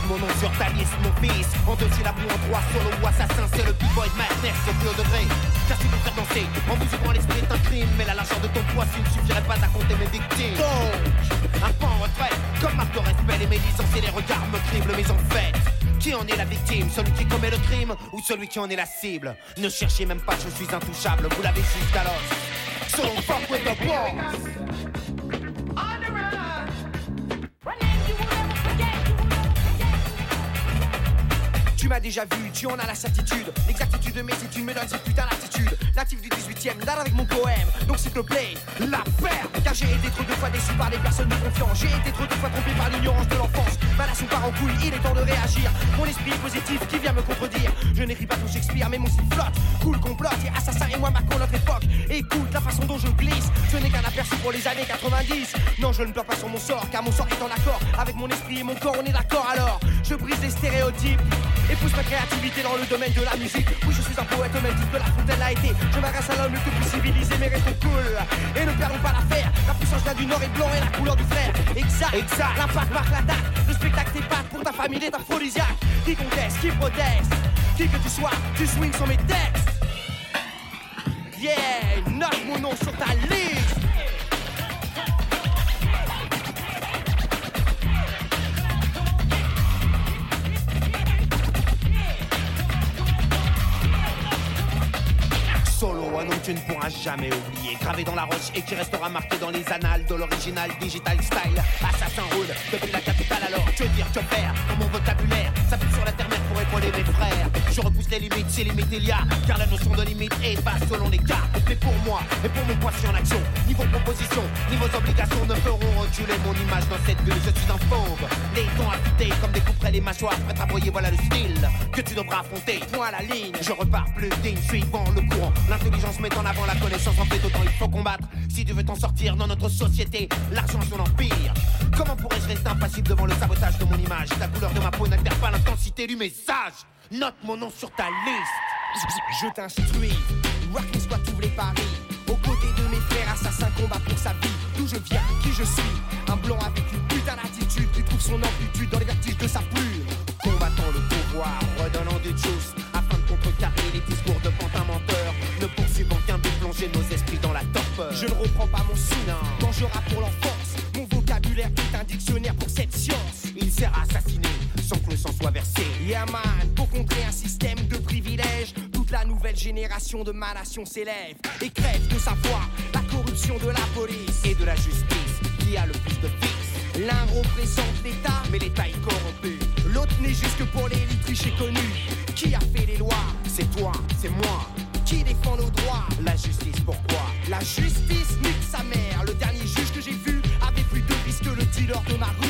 Mon nom sur ta liste, mon fils. En deux syllabes ou en trois, solo ou assassin, c'est le b-boy madness au plus haut degré. Car si vous faire danser, en vous ouvrant l'esprit est un crime. Mais la largeur de ton poids, s'il ne suffirait pas à mes victimes. Donc, un pan en retraite, comme marque de respect, les médisances et les regards me criblent, mais en fait. Qui en est la victime? Celui qui commet le crime ou celui qui en est la cible? Ne cherchez même pas, je suis intouchable, vous l'avez jusqu'à l'os. So fuck with the. Déjà vu, tu en as la certitude. L'exactitude de mes études me donne cette putain d'attitude. Natif du 18ème, date avec mon poème. Donc s'il te plaît, la. Car j'ai été trop de fois déçu par des personnes de confiance. J'ai été trop de fois trompé par l'ignorance de l'enfance. Ma nation part en couille, il est temps de réagir. Mon esprit est positif, qui vient me contredire. Je n'écris pas tout Shakespeare, mais mon style flotte. Cool complote, et assassin et moi marquons notre époque. Écoute la façon dont je glisse. Ce n'est qu'un aperçu pour les années 90. Non, je ne pleure pas sur mon sort, car mon sort est en accord. Avec mon esprit et mon corps, on est d'accord alors. Je brise les stéréotypes. Et pousse ma créativité dans le domaine de la musique. Oui, je suis un poète même titre que la fontaine l'a été. Je m'adresse à l'homme le plus civilisé, mais restons cool. Et ne perdons pas l'affaire. La puissance vient du nord et blanc et la couleur du frère. Exact, exact. L'impact marque la date. Le spectacle t'épate pour ta famille est aphrodisiaque. Qui conteste, qui proteste? Qui que tu sois, tu swings sur mes textes. Yeah, note mon nom sur ta liste. Que tu ne pourras jamais oublier. Gravé dans la roche et qui restera marqué dans les annales de l'original digital style. Assassin roule depuis la capitale alors. Que dire, que faire? Mon vocabulaire, ça pue sur la terre frères. Je repousse les limites, c'est limite il y a. Car la notion de limite est pas selon les cas. Mais pour moi et pour mon poisson en action, niveau proposition, niveau obligations ne feront reculer mon image dans cette bulle. Je suis un fauve, les dents affûtés comme des couperets les mâchoires prêtes à broyer. Voilà le style que tu devras affronter. À la ligne, je repars plus digne, suivant le courant. L'intelligence met en avant la connaissance en fait autant il faut combattre. Si tu veux t'en sortir dans notre société, l'argent son empire. Comment pourrais-je rester impassible devant le sabotage de mon image? La couleur de ma peau n'altère pas l'intensité du message. Note mon nom sur ta liste. Je t'instruis, Rockin' Squad tous les paris. Aux côtés de mes frères, assassins combat pour sa vie. D'où je viens, qui je suis? Un blanc avec une putain d'attitude qui trouve son amplitude dans les vertiges de sa plume. Combattant le pouvoir, redonnant du juice afin de contrecarrer les discours de pantins menteurs. Ne poursuivant qu'un but plonger nos esprits dans la torpeur. Je ne reprends pas mon sou quand je rappe pour l'enfance. Un système de privilèges, toute la nouvelle génération de ma nation s'élève et crève de sa foi la corruption de la police et de la justice qui a le plus de fils. L'un représente l'État, mais l'État est corrompu. L'autre n'est juste que pour l'élite riche et connue. Qui a fait les lois? C'est toi, c'est moi. Qui défend nos droits La justice, pourquoi? La justice nique sa mère. Le dernier juge que j'ai vu avait plus de vices que le dealer de ma rue.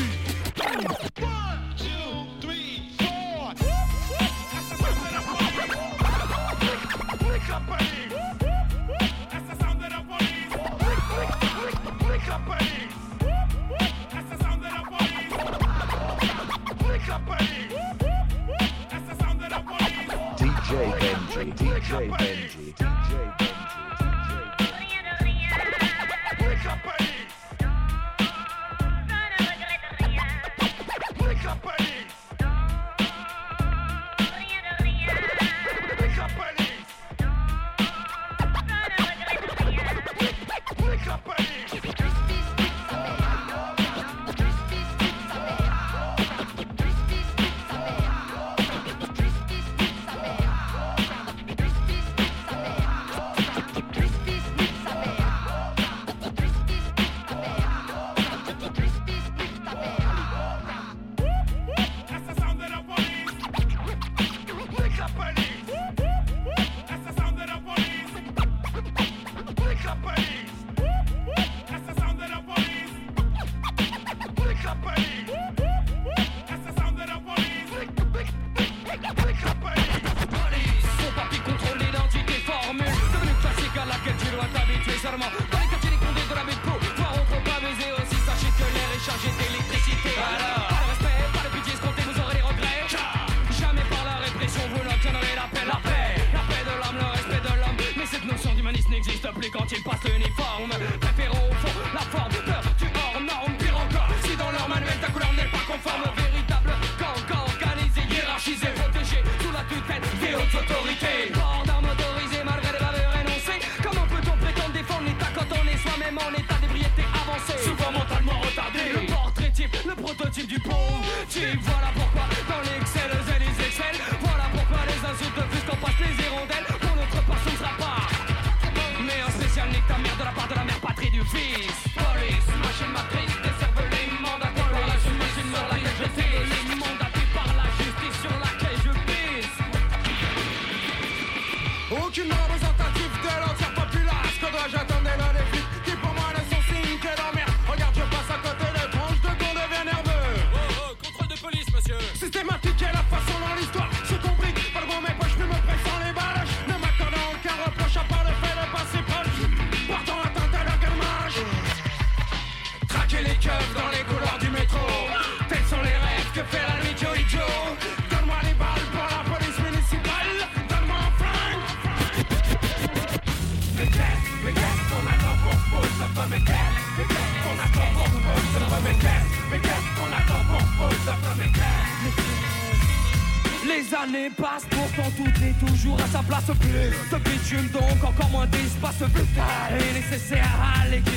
Toujours à sa place. Plus de bitume, donc encore moins d'espace vital est nécessaire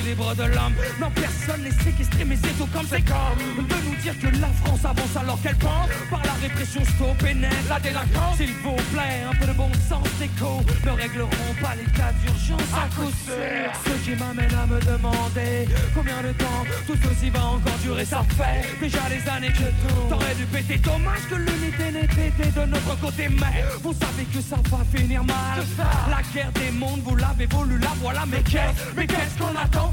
à de l'homme. Non, personne n'est séquestré, mais c'est tout comme c'est comme de nous dire que la France avance alors qu'elle pense par la répression stop et net la délinquance. S'il vous plaît, un peu de bon sens écho ne régleront pas l'état d'urgence à coup sûr. Ce qui m'amène à me demander combien de temps tout ceci va encore durer. Ça fait déjà des années que tout t'aurais dû péter. Dommage que l'unité n'ait été de notre côté, mais vous savez que ça va finir mal. La guerre des mondes, vous l'avez voulu, la voilà. Mais qu'est-ce, mais qu'est-ce qu'on attend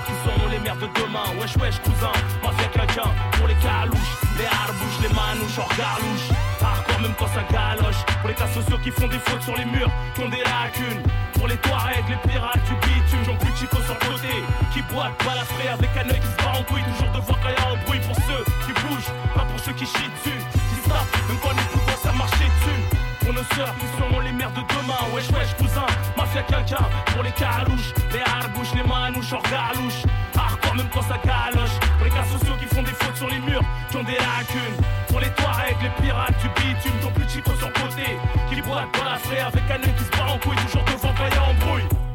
Sœurs qui seront les mères de demain? Wesh wesh cousin, mafia quelqu'un Pour les calouches, les harbouches, les manouches hors garlouche. Hardcore même quand ça galoche. Pour les cas sociaux qui font des fautes sur les murs Qui ont des lacunes. Pour les Touaregs, les pirates du bitume J'en plus chico sur le côté. Qui boitent, balafré avec un œil qui se bat en couille. Toujours devoir quand y a un bruit pour ceux qui bougent Pas pour ceux qui chient dessus. Qui savent, même quand les quoi ça marcher dessus. Pour nos sœurs qui seront les mères de demain. Wesh wesh cousin, mafia quelqu'un Pour les calouches, les harbouches, les manouches hors galouche Hardcore même quand ça galoche. Pour les cas sociaux qui font des fautes sur les murs Qui ont des lacunes. Pour les Touaregs, les pirates du bitume Ton plus chico sur côté. Qui boitent dans la frais avec un œil qui se bat en couille Toujours devant embrouille Deux enveloppes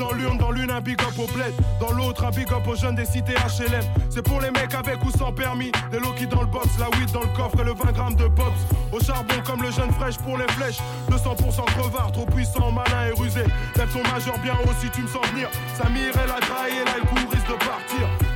dans l'urne, dans l'une un big up au bled, dans l'autre un big up aux jeunes des cités HLM. C'est pour les mecs avec ou sans permis, des low dans le box, la weed dans le coffre et le 20 grammes de pops. Au charbon comme le jeune fraîche pour les flèches, 200% crevard, trop puissant, malin et rusé. Lève ton majeur bien haut si tu me sens venir. Samir elle a graillé, là le coup risque de partir.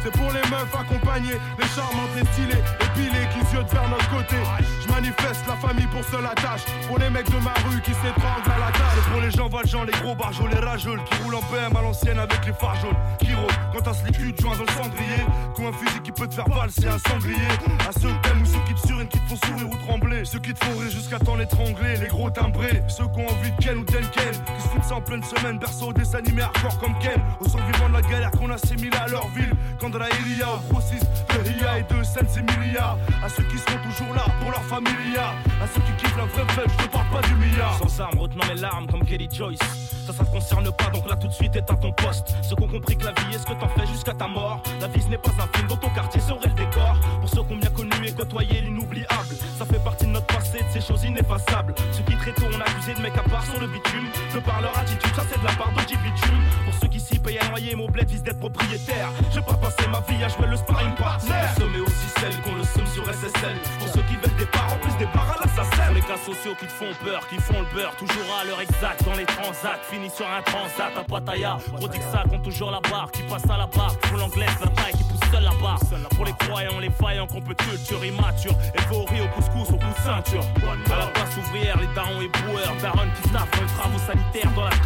C'est pour les meufs accompagnées, les charmantes, les stylées, épilées qui se vers notre côté. Je manifeste la famille pour seule attache. Pour les mecs de ma rue qui s'étranglent à la table. Et pour les gens valjean, les gros barjols, les rageux qui roulent en BM à l'ancienne avec les phares jaunes. Qui rôdent quand t'as ce liquide joint dans le cendrier. Comme un fusil qui peut te faire valser un sanglier. À ceux qui t'aiment ou ceux qui te surinent, qui te font sourire ou trembler. Ceux qui te font rire jusqu'à temps l'étrangler, les gros timbrés, ceux qui ont envie de Ken ou Denken, qui se foutent ça en pleine semaine, berceau des animés hardcore comme Ken, aux survivants de la galère qu'on assimile à leur ville, Kandra Elia, au de Ria et de Sense Emilia, à ceux qui seront toujours là pour leur familia, à ceux qui kiffent la vraie fête, je te parle pas du milliard. Sans armes, retenant mes larmes comme Kelly Joyce. Ça, ça te concerne pas, donc là tout de suite éteins ton poste. Ceux qui ont compris que la vie est ce que t'en fais jusqu'à ta mort. La vie ce n'est pas un film, dans ton quartier serait le décor. Pour ceux qui ont bien connu et côtoyé l'inoubliable. Ça fait partie de notre passé, de ces choses ineffaçables. Ceux qui très tôt ont accusé de mecs à part sur le bitume. Que par leur attitude, ça c'est de la part d'Oji Bitume. Pour ceux payent à noyer, mon bled vise d'être propriétaire. J'ai pas passé ma vie à jouer le sparring partner. Mais aussi celles qu'on le somme sur SSL. Pour ceux qui veulent des parts, en plus des parts à l'assassin. Les cas sociaux qui te font peur, qui font le beurre, toujours à l'heure exacte dans les transats. Fini sur un transat à Pattaya. Gros que ça compte toujours la barre, qui passe à la barre. Pour l'anglaise, la taille qui pousse seul la barre. Pour les croyants, les faillants, qu'on peut culture immature. Élevé au riz, au couscous, au coup de ceinture. À la place ouvrière, les darons et boueurs. Daron qui les travaux sanitaires dans la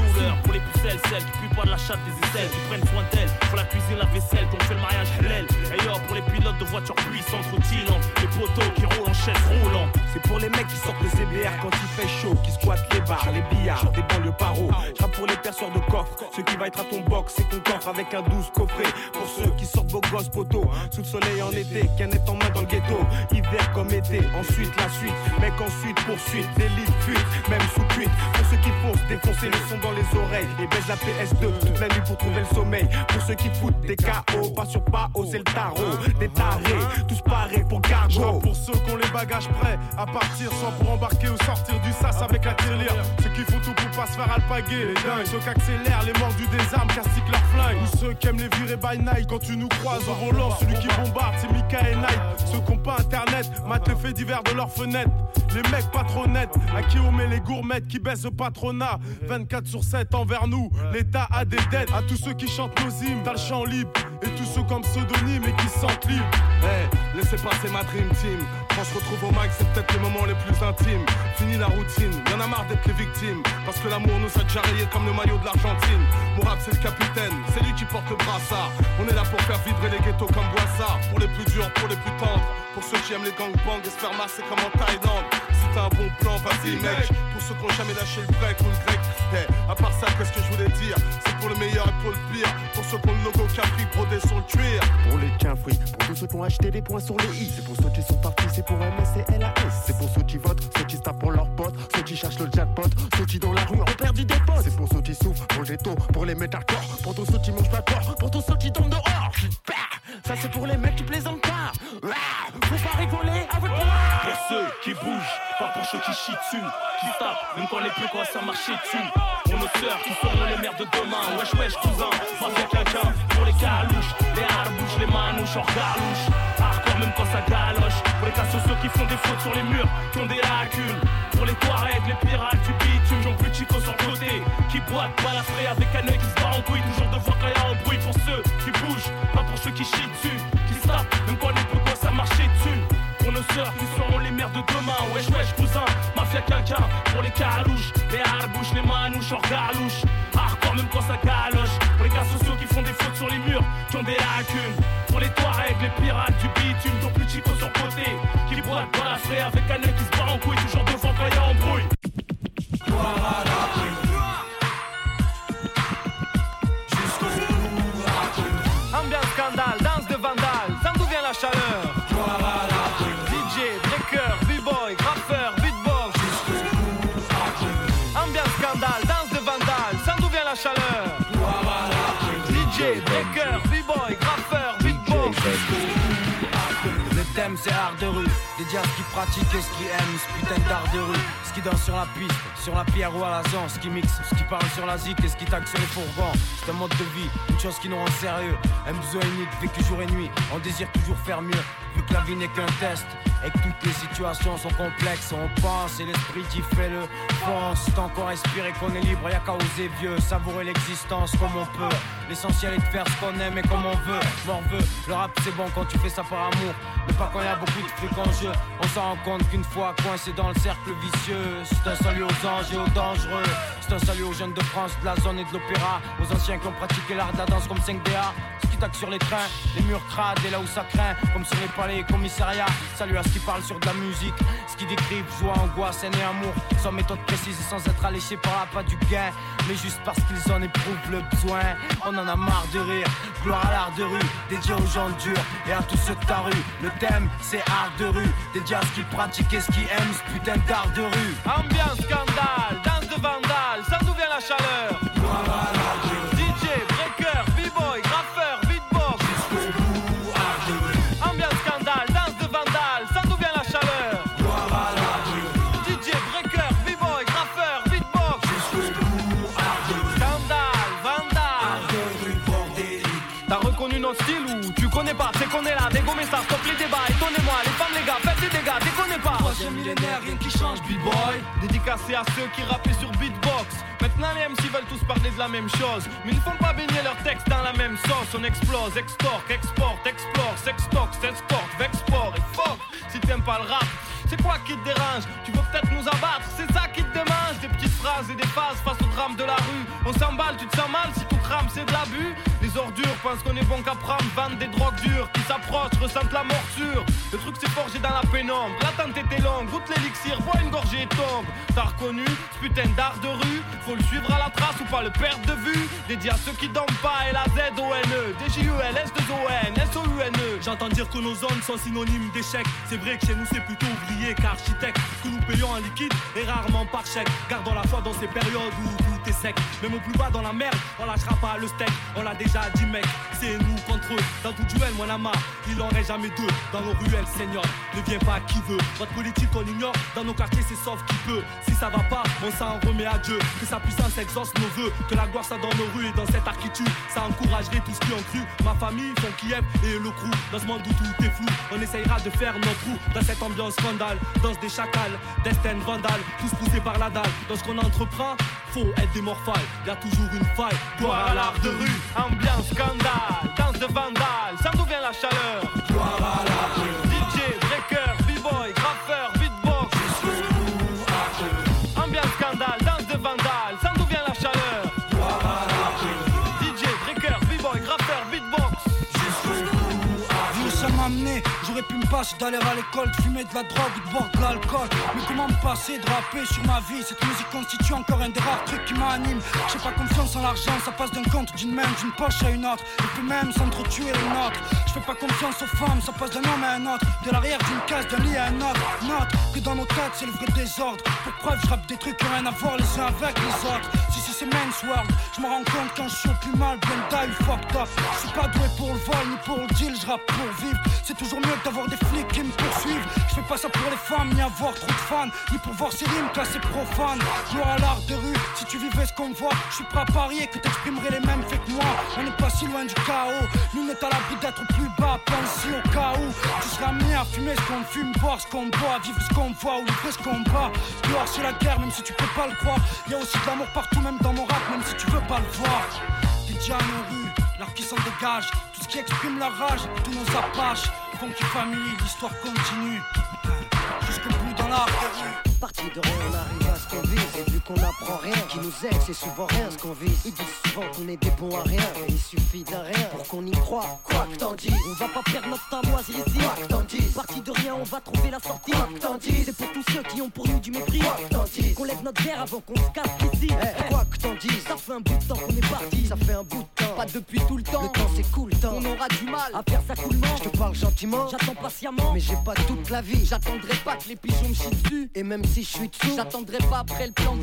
celles qui puent pas de la chatte des aisselles, qui prennent soin d'elles. Pour la cuisine, la vaisselle, qu'on fait le mariage halal. Et pour les pilotes de voitures puissantes, routillantes. Les poteaux qui roulent en chaise roulant. Pour les mecs qui sortent le CBR quand il fait chaud, qui squattent les bars, les billards, des banlieues paro. J'rappe pour les perceurs de coffre, ceux qui va être à ton box, c'est qu'on coffre avec un douze coffret. Pour ceux qui sortent vos gosses poteaux, sous le soleil en été, canette en main dans le ghetto, hiver comme été. Ensuite la suite, mec ensuite poursuite, délit, fuite, même sous cuite. Pour ceux qui foncent, défoncer le son dans les oreilles et baisse la PS2 toute la nuit pour trouver le sommeil. Pour ceux qui foutent des KO, pas sur pas c'est le tarot, des tarés, tous parés pour cargo. pour ceux qui ont les bagages prêts à soit pour embarquer ou sortir du sas avec la tirelire. Ceux qui font tout pour pas se faire alpaguer, les dingues. Ceux qui accélèrent, les mordus des armes, castiquent leur flingue. Ou ceux qui aiment les virer by night quand tu nous croises au volant. Celui qui bombarde, c'est Mika et Night. Ceux qui ont pas internet, matent les faits divers de leurs fenêtres. Les mecs pas trop à qui on met les gourmettes qui baissent le patronat. 24 sur 7 envers nous, l'État a des dettes. À tous ceux qui chantent nos hymnes, t'as le champ libre. Et tous ceux comme pseudonyme et qui se sentent libres. Eh, laissez passer ma dream team. Quand je retrouve au mic, c'est peut-être les moments les plus intimes. Fini la routine, y'en a marre d'être les victimes. Parce que l'amour nous a déjà comme le maillot de l'Argentine. Mourad, c'est le capitaine, c'est lui qui porte le brassard. On est là pour faire vibrer les ghettos comme Boissard. Pour les plus durs, pour les plus tendres. Pour ceux qui aiment les gangbangs et se faire masser comme en Thaïlande. T'as un bon plan, vas-y, mec. Pour ceux qui ont jamais lâché le break ou le grec. Eh, à part ça, qu'est-ce que je voulais dire C'est pour le meilleur et pour le pire. Pour ceux qui ont le logo Capri brodé sur le cuir. Pour les quinfris, pour tous ceux qui ont acheté des points sur les i. C'est pour ceux qui sont partis, c'est pour MS et LAS. C'est pour ceux qui votent, ceux qui se tapent pour leurs potes, ceux qui cherchent le jackpot, ceux qui dans la rue ont perdu des potes. C'est pour ceux qui souffrent, pour le ghetto, pour les métalcore, pour tous ceux qui mangent pas de porc, pour tous ceux qui tombent dehors. Bah, Ça c'est pour les mecs qui plaisantent pas. Ah, Faut pas rigoler avec moi. Pour ceux qui bougent, pas pour ceux qui chient dessus, qui tapent, même quand les plus quoi ça marcher dessus. Pour nos sœurs qui seront les mères de demain, wesh wesh cousin, va bien quelqu'un. Pour les calouches, les harbouches, les manouches, hors galouche. Hardcore même quand ça galoche. Pour les cas sociaux qui font des fautes sur les murs, qui ont des lacunes. Pour les Touaregs, les pirates du bitume, j'en plus chico sur le côté. Qui boitent, balafré avec un œil qui se bat en couille, toujours devant quand y a un bruit. Pour ceux qui bougent, pas pour ceux qui chient dessus, qui tapent, même quand les plus sœurs qui seront les mères de demain. Wesh wesh cousin, mafia quelqu'un Pour les calouches, les harbouches, les manouches hors galouche Hardcore même quand ça galoche. Pour les cas sociaux qui font des fautes sur les murs Qui ont des lacunes. Pour les Touaregs, les pirates du bitume Ton plus chico sur côté. Qui boitent balafré avec un œil qui se bat en couille Le thème c'est art de rue, à ce qui pratique et ce qui aime ce putain d'art de rue. Ce qui danse sur la piste, sur la pierre ou à la zone, ce qui mixe, ce qui parle sur la zik et ce qui taxe sur les fourgons. C'est un mode de vie, une chose qui nous rend sérieux. Un besoin unique, vécu jour et nuit, on désire toujours faire mieux. Vu que la vie n'est qu'un test et que toutes les situations sont complexes, on pense et l'esprit dit fais-le. Fonce, tant qu'on respire et qu'on est libre, y'a qu'à oser vieux, savourer l'existence comme on peut. L'essentiel est de faire ce qu'on aime et comme on veut. M'en veut, le rap c'est bon quand tu fais ça par amour, mais pas quand y a beaucoup de trucs en jeu. On s'en rend compte qu'une fois coincé dans le cercle vicieux, c'est un salut aux anges et aux dangereux. C'est un salut aux jeunes de France, de la zone et de l'opéra, aux anciens qui ont pratiqué l'art de la danse comme 5DA. Ce qui tac sur les trains, les murs crades et là où ça craint, comme sur les palais et commissariats. Salut à qui parle sur de la musique, ce qui décrit joie, angoisse, haine et amour, sans méthode précise et sans être alléché par la pas du gain, mais juste parce qu'ils en éprouvent le besoin. On en a marre de rire, gloire à l'art de rue, dédié aux gens durs et à tous ceux de ta rue. Le thème, c'est art de rue, dédié à ce qu'ils pratiquent et ce qu'ils aiment, ce putain d'art de rue. Ambiance, scandale, danse de vandale, ça d'où vient la chaleur b-boy Dédicacé à ceux qui rappaient sur beatbox. Maintenant les MC veulent tous parler de la même chose. Mais ils ne font pas baigner leurs textes dans la même sauce. On explose, extorque, exporte, explore, sextoque, s'escorte, vexport et fuck. Si t'aimes pas le rap c'est quoi qui te dérange? Tu veux peut-être nous abattre, c'est ça qui te démange. Des petites phrases et des phases face au drame de la rue. On s'emballe, tu te sens mal si tout crame, c'est de l'abus. Les ordures pensent qu'on est bon qu'à prendre Vendent des drogues dures qui s'approchent, ressentent la morsure. Le truc c'est forgé dans la pénombre. L'attente était longue, goûte l'élixir, bois une et tombe T'as reconnu ce putain d'art de rue Faut le suivre à la trace ou pas le perdre de vue Dédié à ceux qui dorment pas, L-A-Z-O-N-E D-J-U-L, S-2-O-N, S-O-U-N-E J'entends dire que nos zones sont synonymes d'échec. C'est vrai que chez nous c'est plutôt oublié qu'architecte. Que nous payons en liquide et rarement par chèque. Gardons la foi dans ces périodes où sec. Même au plus bas dans la merde, on lâchera pas le steak. On l'a déjà dit mec, c'est nous contre eux. Dans tout duel, moi la il en reste jamais deux. Dans nos ruelles, Seigneur, ne vient pas qui veut. Votre politique on ignore, dans nos quartiers c'est sauf qui peut. Si ça va pas, on s'en remet à Dieu. Que sa puissance exauce nos voeux. Que la gloire soit dans nos rues et dans cette architecture. Ça encouragerait tout ce qui ont cru. Ma famille, son Kiev et le crew. Dans ce monde où tout est flou, on essayera de faire notre trou. Dans cette ambiance scandale, danse des chacals, destin vandale, tous poussés par la dalle. Dans ce qu'on entreprend, faut être des morphales. Y a toujours une faille, gloire à l'art de rue. Ambiance, scandale, danse de vandale, ça d'où vient la chaleur Gloire à j'aurais pu me passer d'aller à l'école, de fumer de la drogue ou de boire de l'alcool. Mais comment me passer de rapper sur ma vie? Cette musique constitue encore un des rares trucs qui m'anime. J'ai pas confiance en l'argent, ça passe d'un compte, d'une main, d'une poche à une autre. Et puis même s'entretuer les nôtres. Je fais pas confiance aux femmes, ça passe d'un homme à un autre. De l'arrière d'une case, d'un lit à un autre. Note que dans nos têtes, c'est le vrai désordre. Pour preuve, je rappe des trucs qui ont rien à voir les uns avec les autres. C'est Men's je me rends compte quand je suis plus mal, bien die, fucked up. Je suis pas doué pour le vol ni pour le deal, je rappe pour vivre. C'est toujours mieux d'avoir des flics qui me poursuivent. Je fais pas ça pour les femmes, ni avoir trop de fans, ni pour voir ces rimes classées profanes. Gloire à l'art de rue, si tu vivais ce qu'on voit, je suis prêt à parier que t'exprimerais les mêmes faits que moi. On n'est pas si loin du chaos, nous n'est à l'abri d'être plus bas, pense au cas où tu seras amené à fumer ce qu'on fume, boire ce qu'on boit, vivre ce qu'on voit ou livrer ce qu'on bat. Gloire c'est la guerre, même si tu peux pas le croire. Y a aussi de l'amour partout, même dans mon rap, même si tu veux pas le voir. DJ à nos rues, l'art qui s'en dégage, tout ce qui exprime la rage, tous nos apaches. Funky famille, l'histoire continue. Jusqu'au bout dans de rue. Parti de rien, on arrive à ce qu'on vise. Qu'on apprend rien, qui nous aide, c'est souvent rien ce qu'on vise. Ils disent souvent qu'on est des bons à rien. Et il suffit d'un rien pour qu'on y croit. Quoi que t'en dises, on va pas perdre notre temps moisir ici. Quoi que t'en dises, parti de rien, on va trouver la sortie. Quoi que t'en dises, c'est pour tous ceux qui ont pour nous du mépris. Quoi que t'en dises, qu'on lève notre verre avant qu'on se casse ici. Eh, quoi que t'en dises, ça fait un bout de temps qu'on est parti. Ça fait un bout de temps, pas depuis tout le temps. Le temps c'est cool, temps. On aura du mal à faire ça coulement. Je te parle gentiment, j'attends patiemment. Mais j'ai pas toute la vie. J'attendrai pas que les pigeons me chient dessus. Et même si je suis dessous, j'attendrai pas après le plan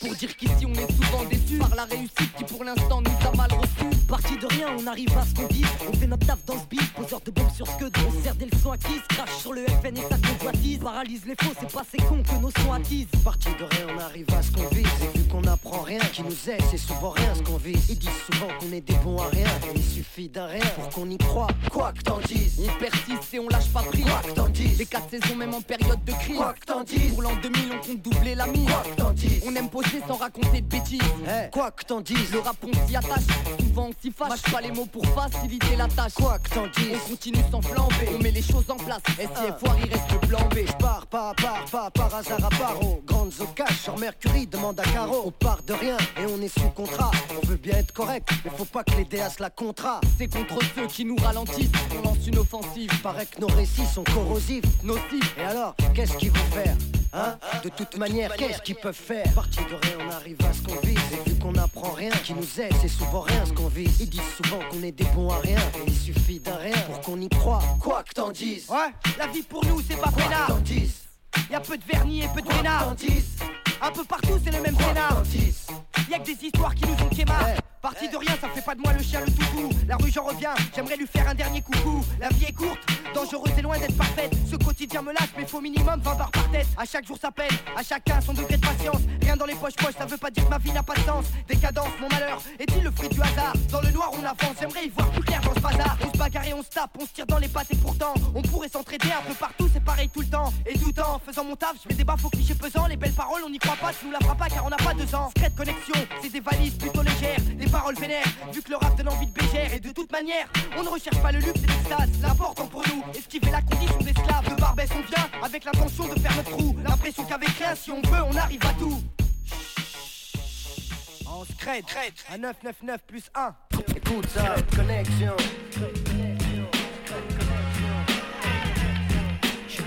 Pour dire qu'ici on est souvent déçus par la réussite qui pour l'instant nous a mal reçus. Parti de rien, on arrive à ce qu'on dit. On fait notre taf dans ce beat, poseur de bombes sur ce que on sert des leçons acquises. Crash sur le FN et sa convoitise. Paralyse les faux, c'est pas ces cons que nos sons attisent. Parti de rien, on arrive à ce qu'on vise. Et vu qu'on apprend rien, qui nous aide, c'est souvent rien ce qu'on vise. Ils disent souvent qu'on est des bons à rien. Il suffit d'un rien pour qu'on y croit. Quoi que t'en dises, on persiste et on lâche pas prise. Quoi que t'en dises, les quatre saisons même en période de crise. Quoi que t'en dises, pour l'an 2000 on compte doubler la mise. Quoi que t'en on aime poser sans raconter de bêtises. Eh, quoi que t'en dises, Le rap on s'y attache, souvent on s'y fâche. Mâche pas les mots pour faciliter la tâche. quoi que t'en dises. On continue sans flamber, on met les choses en place. SIFOR, il reste le plan B. Pars pas à part, pas par hasard à paro. Grandes au cash, sur Mercury, demande à Caro. On part de rien et on est sous contrat. On veut bien être correct, mais faut pas que les déasses la contrat. C'est contre ceux qui nous ralentissent qu'on lance une offensive. Paraît que nos récits sont corrosifs. Nocifs. Et alors, qu'est-ce qu'ils vont faire? Hein De toute manière, qu'est-ce qu'ils peuvent faire Parti de rien, on arrive à ce qu'on vise. Et vu qu'on n'apprend rien, qui nous aide, c'est souvent rien ce qu'on vise. Ils disent souvent qu'on est des bons à rien. Et il suffit d'un rien pour qu'on y croit. Quoi que t'en dises. Ouais, la vie pour nous c'est pas Quoi que peinard. t'en dises. Y a peu de vernis et peu de Quoi que dises. Un peu partout c'est le même Quoi que scénar. t'en dises. Y'a que des histoires qui nous ont quémar. Parti de rien, ça fait pas de moi le chien le toutou. La rue, j'en reviens, j'aimerais lui faire un dernier coucou. La vie est courte, dangereuse et loin d'être parfaite. Ce quotidien me lasse, mais faut minimum 20 barres par tête. À chaque jour ça peine, à chacun son degré de patience. Rien dans les poches poches, ça veut pas dire que ma vie n'a pas de sens. Décadence, mon malheur, est-il le fruit du hasard? Dans le noir, on avance, j'aimerais y voir plus clair dans ce bazar. On se bagarre et on se tape, on se tire dans les pattes et pourtant, on pourrait s'entraider un peu partout, c'est pareil tout le temps. Et tout en faisant mon taf, je mets des baffes aux clichés pesants. Les belles paroles, on n'y croit pas, tu nous la feras pas car on n'a pas deux ans. Secret de connexion, c'est des valises plutôt légères, paroles vénères. Vu que le rap donne envie de bégère et de toute manière, on ne recherche pas le luxe et l'extase. L'important pour nous, esquiver la condition d'esclave. De Barbès, on vient avec l'intention de faire notre trou. L'impression qu'avec rien, si on veut, on arrive à tout. En secret, à 999 plus 1. Écoute ça, connexion.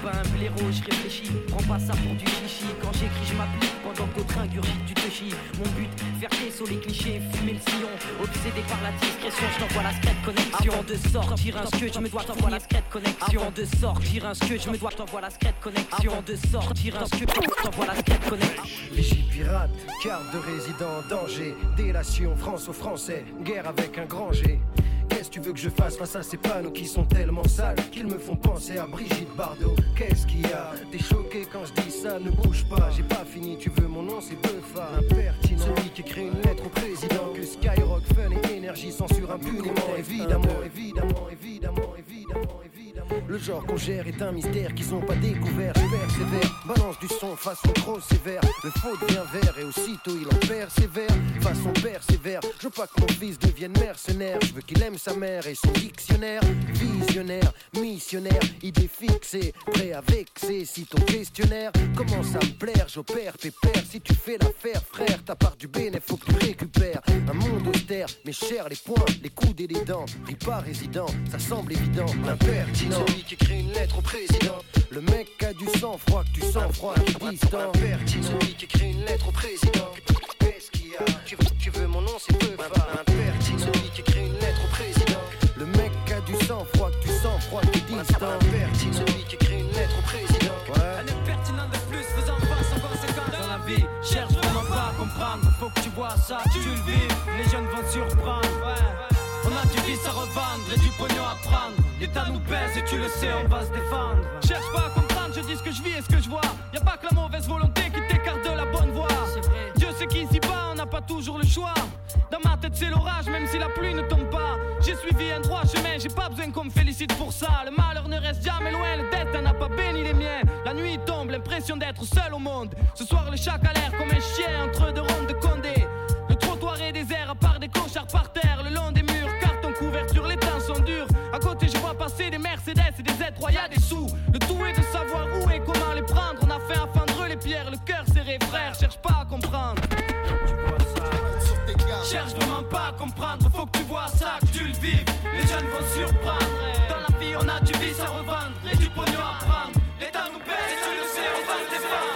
Pas un blaireau, je réfléchis, prends pas ça pour du chichi Quand j'écris je m'applique pendant qu'au train ingurgite du touchy. Mon but, faire sur les clichés, fumer le sillon. Obsédé par la discrétion, je t'envoie la secrète connexion. Avant de sortir un sketch, je me dois t'envoie la secrète connexion. Avant de sortir un sketch, je me dois t'envoie la secrète connexion. Avant de sortir un je t'envoie la secrète connexion. Vigie pirate, carte de résident en danger. Délation France aux Français, guerre avec un grand G. Qu'est-ce que tu veux que je fasse face à ces panneaux qui sont tellement sales qu'ils me font penser à Brigitte Bardot. Qu'est-ce qu'il y a? T'es choqué quand je dis ça, ne bouge pas, j'ai pas fini, tu veux mon nom, c'est Beufa Impertinent, celui qui écrit une lettre au président. Que Skyrock, Fun et Énergie censurent impunément. Évidemment, évidemment, évidemment, évidemment, évidemment Le genre qu'on gère est un mystère qu'ils ont pas découvert. Je persévère, balance du son façon trop sévère. Le faux devient vert et aussitôt il en persévère Façon persévère, je veux pas que mon fils devienne mercenaire. Je veux qu'il aime sa mère et son dictionnaire. Visionnaire, missionnaire, idée fixée Prêt à vexer. Si ton questionnaire commence à me plaire J'opère pépère, si tu fais l'affaire frère Ta part du bénéfice faut que tu récupères. Un monde austère, mais cher les poings, les coudes et les dents. Ris pas résident, ça semble évident. Impertinent, celui qui écrit une lettre au président. Le mec a du sang froid, que tu sens froid, qui distant Impertinent, celui qui écrit une lettre au président. Qu'est-ce qu'il y a? Tu veux, tu veux mon nom, c'est peu Impertinent, celui qui écrit une lettre au président. Le mec a du sang froid, que tu sens froid, qui distant Impertinent, celui qui écrit une lettre au président. Un être pertinent de plus faisant face aux conséquences dans la vie. Cherche vraiment pas à comprendre, faut que tu vois ça, tu le vis. Les jeunes vont te surprendre. On a du vice à revendre et du pognon à prendre. L'État nous pèse et tu le sais, on va se défendre. Cherche pas à comprendre, je dis ce que je vis et ce que je vois. Y a pas que la mauvaise volonté qui t'écarte de la bonne voie. Dieu sait qu'ici bas, on n'a pas toujours le choix. Dans ma tête, c'est l'orage, même si la pluie ne tombe pas. J'ai suivi un droit chemin, j'ai pas besoin qu'on me félicite pour ça. Le malheur ne reste jamais loin, le destin n'a pas béni les miens. La nuit tombe, l'impression d'être seul au monde. Ce soir, le chat a l'air comme un chien entre deux rondes de Condé. Le trottoir est désert, à part des clochards par terre, le long des côté, je vois passer des Mercedes et des Z3, y a des sous. Le tout est de savoir où et comment les prendre. On a fait un fendre les pierres, le cœur serré, frère, cherche pas à comprendre. Cherche vraiment pas à comprendre, faut que tu vois ça, que tu le vives. Les jeunes vont surprendre. Dans la vie, on a du vice à revendre et du pognon à prendre. L'État nous pèse et tu le sais, on va se défendre.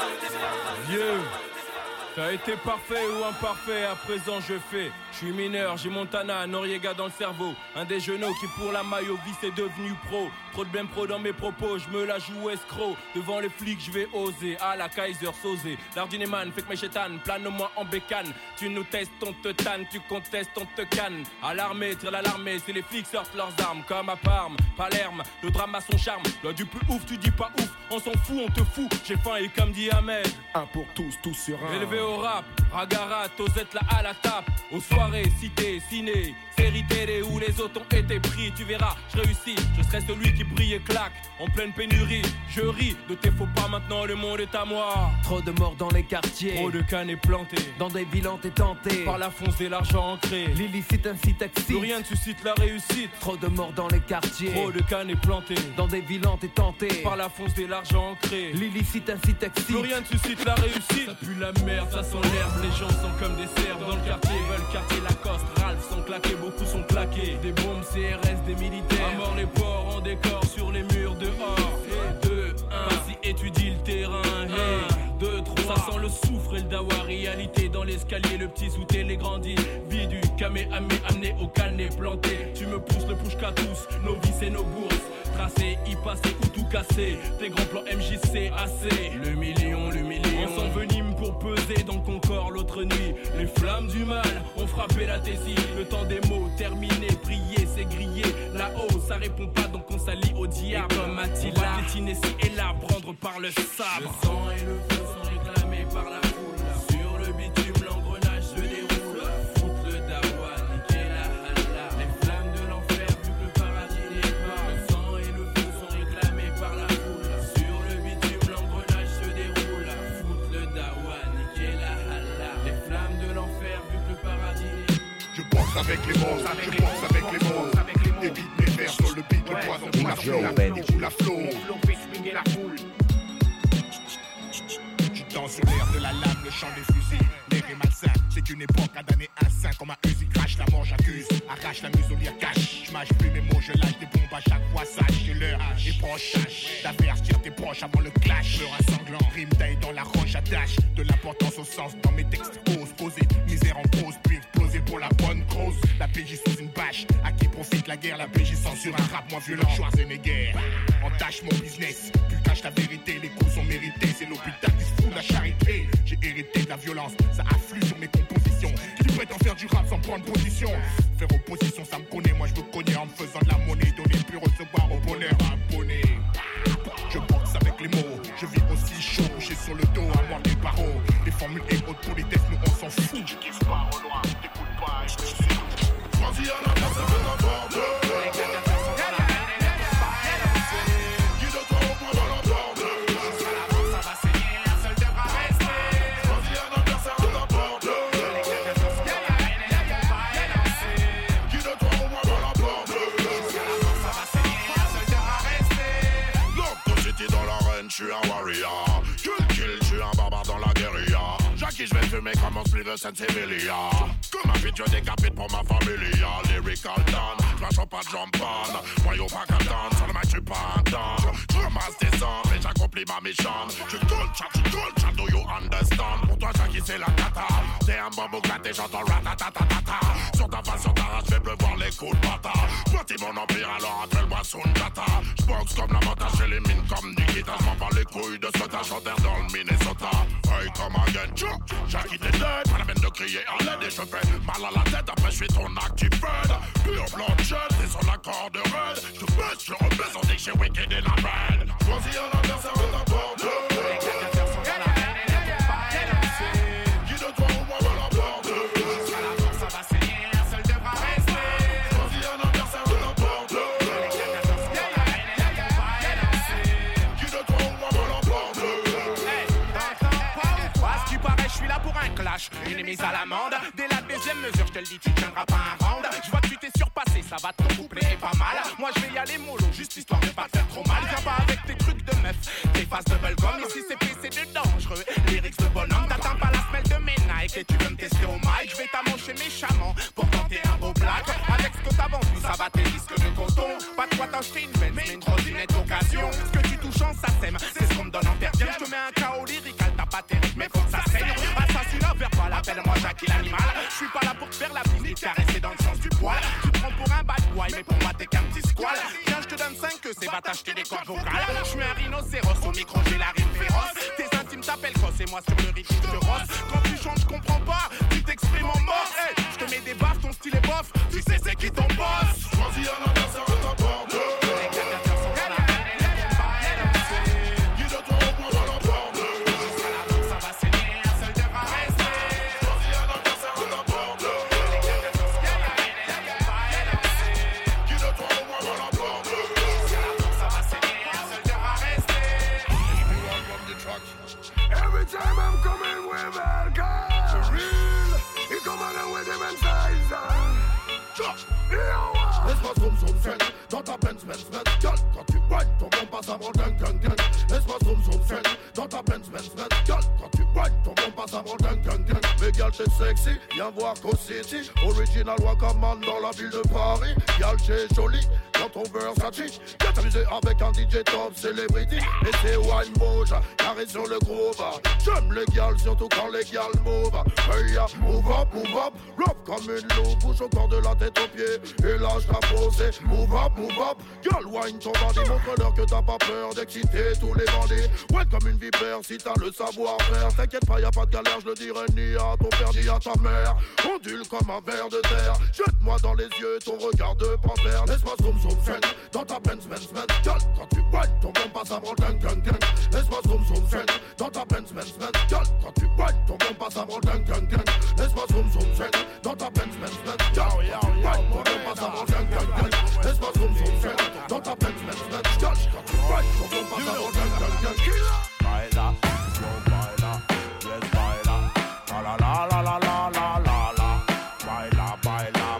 Vieux, t'as été parfait ou imparfait, à présent je fais. Je suis mineur, j'ai Montana, Noriega dans le cerveau. Un des genoux qui pour la maillot vice est devenu pro. Trop de bien pro dans mes propos, je me la joue escroc. Devant les flics, je vais oser. À la Kaiser, soser. L'ardineman, fait que mes chétanes, plane-moi en bécane. Tu nous testes, on te tanne, tu contestes, on te canne. À l'armée, tire l'alarmée, c'est les flics sortent leurs armes. Comme à Parme, Palerme, le drame a son charme. Loi du plus ouf, tu dis pas ouf, on s'en fout, on te fout. J'ai faim et comme dit Ahmed. Un pour tous, tous sur un. Élevé au rap, Ragara, Tosette là à la tape. Aux soirées, cité, ciné, série les où les autres ont été pris. Tu verras, je réussis, je serai celui qui brille et claque. En pleine pénurie, je ris de tes faux pas maintenant, le monde est à moi. Trop de morts dans les quartiers. Trop de cannes plantées. Dans des villes et tentées. Par la fonce et l'argent ancré. L'illicite excite. Plus rien ne suscite la réussite. Trop de morts dans les quartiers. Trop de cannes plantées. Dans des villes et tentées. Par la fonce et l'argent ancré. L'illicite excite. Plus rien ne suscite la réussite. Ça pue la merde, ça sent l'herbe. Les gens sont comme des cerfs dans le quartier. Veulent quartier Lacoste. Ralph sont claqués, beaucoup sont claqués. Des bombes CRS, des militaires. À mort les porcs en décor sur les murs dehors. Et deux, un. Vas-y, étudie le terrain. Hey, deux, trois. Ça sent le soufre et le dawa. Réalité dans l'escalier, le petit sous les grandit. Vie du camé amé amené au calné planté. Tu me pousses le push qu'à tous. Nos vies et nos bourses. Tracé, y passer ou tout casser. Tes grands plans MJC assez. Le million, le million. On s'envenime pour peser dans ton corps l'autre nuit. Les flammes du mal ont frappé la thésie. Le temps des mots terminé, prier, c'est grillé. Là-haut, ça répond pas donc on s'allie au diable. Et comme Attila, on va et là, prendre par le sabre. Le sang et le feu sont réclamés par la foule. Pas. Je pense avec les mots, je pense avec les mots. Évite mes vers sur le beat, le poison pour la flow, déroule la flow? Tu danses sur l'air de la lame, le chant des fusils. L'air est malsain, c'est une époque à damner un saint comme un Uzi crash, la mort j'accuse. Arrache la muselière cache, je mâche plus mes mots, je lâche des bombes à chaque fois, sache que l'heure est proche. D'affaires, tire tes proches avant le clash. Peur un sanglant, rime taille dans la roche, attache de l'importance au sens dans mes textes. Ose poser, misère en pause, puis exploser pour la bonne La PJ sous une bâche, à qui profite la guerre, la PJ censure un rap moins violent. Schwarzenegger, entache mon business, plus cache la vérité, les coups sont mérités, c'est l'hôpital qui se fout de la charité. J'ai hérité de la violence, ça afflue sur mes compositions. Qui prétend faire du rap sans prendre position? Faire opposition, ça me connaît, DJ top celebrity Et c'est wine bouge, carré sur le groove J'aime les gals surtout quand les gals move Hey Une loupe, bouge corps de la tête aux pieds. Et je t'ai posé, move up, move up. Girl wine ton bandit, montre-leur que t'as pas peur d'exciter tous les bandits. Ouais comme une vipère si t'as le savoir-faire. T'inquiète pas, y a pas de galère, je le dirai ni à ton père ni à ta mère. Ondule comme un ver de terre. Jette-moi dans les yeux ton regard de panthère. Laisse-moi zoom zoom fen dans ta Benz Benz Benz Girl quand tu whine ton bon passe avant ding ding ding Laisse-moi zoom zoom fen dans ta Benz Benz Benz Girl quand tu whine ton bon passe avant ding ding Laisse-moi zoom zoom fen Benz yes la la la la la la la la,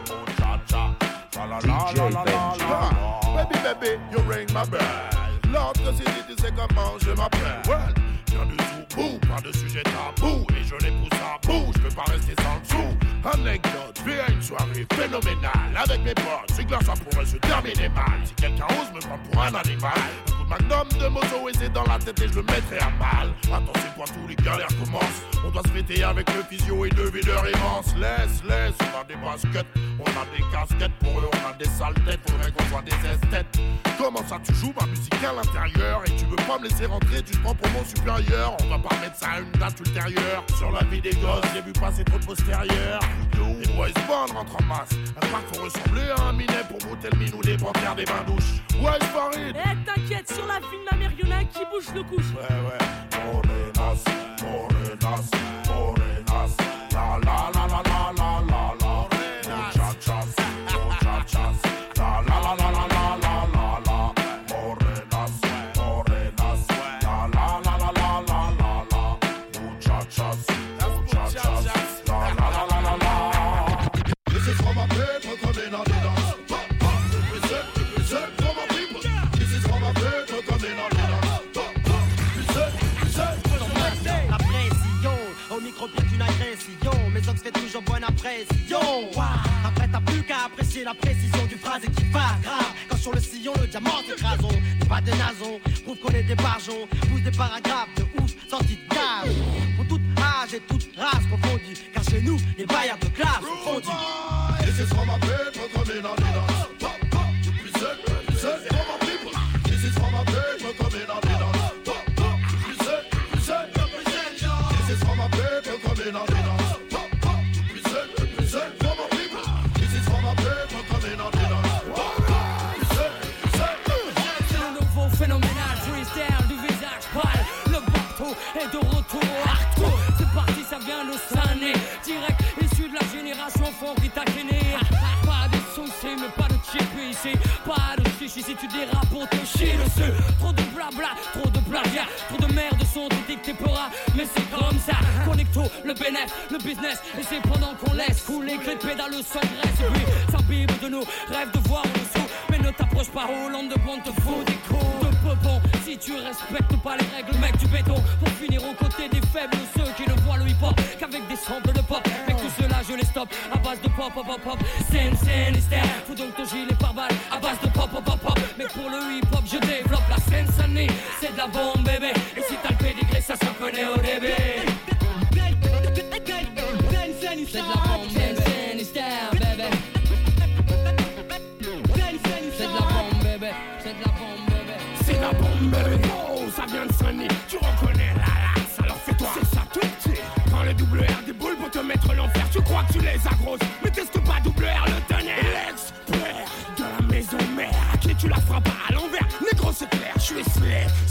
muchacha, la la la la la la la. Baby, baby, you ring my bell. L'autre city, tu sais comment je m'appelle. Well, viens du tout pas de sujet tabou. Et je les and they go. Soirée phénoménale avec mes potes. C'est que ça pourrait se terminer mal. Si quelqu'un ose me prendre pour un animal, un coup de magnum de moto et c'est dans la tête et je le mettrai à mal. Attention, toi, tous les galères commencent. On doit se fêter avec le physio et deux videurs immenses. Laisse, laisse, on a des baskets, on a des casquettes. Pour eux, on a des sales têtes, faudrait qu'on soit des esthètes. Comment ça, tu joues ma musique à l'intérieur et tu veux pas me laisser rentrer, tu te prends pour mon supérieur? On va pas mettre ça à une date ultérieure. Sur la vie des gosses, j'ai vu passer trop de postérieurs. Les boys band rentrent en masse. Un parc faut ressembler à un minet pour brouter le minou des panthères des bains douches. Ouais, Farid. Eh, t'inquiète, sur la film de la mère, y'en a qui bouge le couche. Ouais, ouais. Morenas, morenas, morenas. La pression, au micro pied d'une agression. Mes ox fait toujours bonne impression. Après, t'as plus qu'à apprécier la précision du phrase qui va grave. Quand sur le sillon, le diamant écrasons. Pas des nasons, prouve qu'on est des barjons. Pousse des paragraphes de ouf, sortis de cave. Pour toute âge et toute race confondue. Car chez nous, les bailleurs de classe le business. Et c'est pendant qu'on laisse couler que les pédales s'engraissent. Et puis, de nous, rêve de voir en dessous. Mais ne t'approche pas, Hollande de bon te faut des coups de peupon. Si tu respectes pas les règles, mec du béton. Pour finir aux côtés des faibles, ceux qui ne voient le hip-hop qu'avec des samples de pop. Mec, tout cela, je les stoppe à base de pop, pop, pop, pop. Scène, scène. Fous donc ton gilet par balle à base de pop, pop, pop, pop. Mais pour le hip-hop, je développe la scène. C'est de la bombe, bébé. Et si t'as le pédigré, ça se reconnaît au début. C'est de la bombe, scène, hystère, bébé. C'est de la bombe, bébé. C'est de la bombe, bébé. C'est la bombe, bébé. Oh, ça vient de sonner. Tu reconnais la race, alors fais-toi. C'est ça tout petit. Prends le double R des boules pour te mettre l'enfer. Tu crois que tu les agroses, mais teste pas double R le tonnerre. L'expert de la maison mère. À qui tu la feras pas à l'envers. Négro, c'est clair, je suis slave.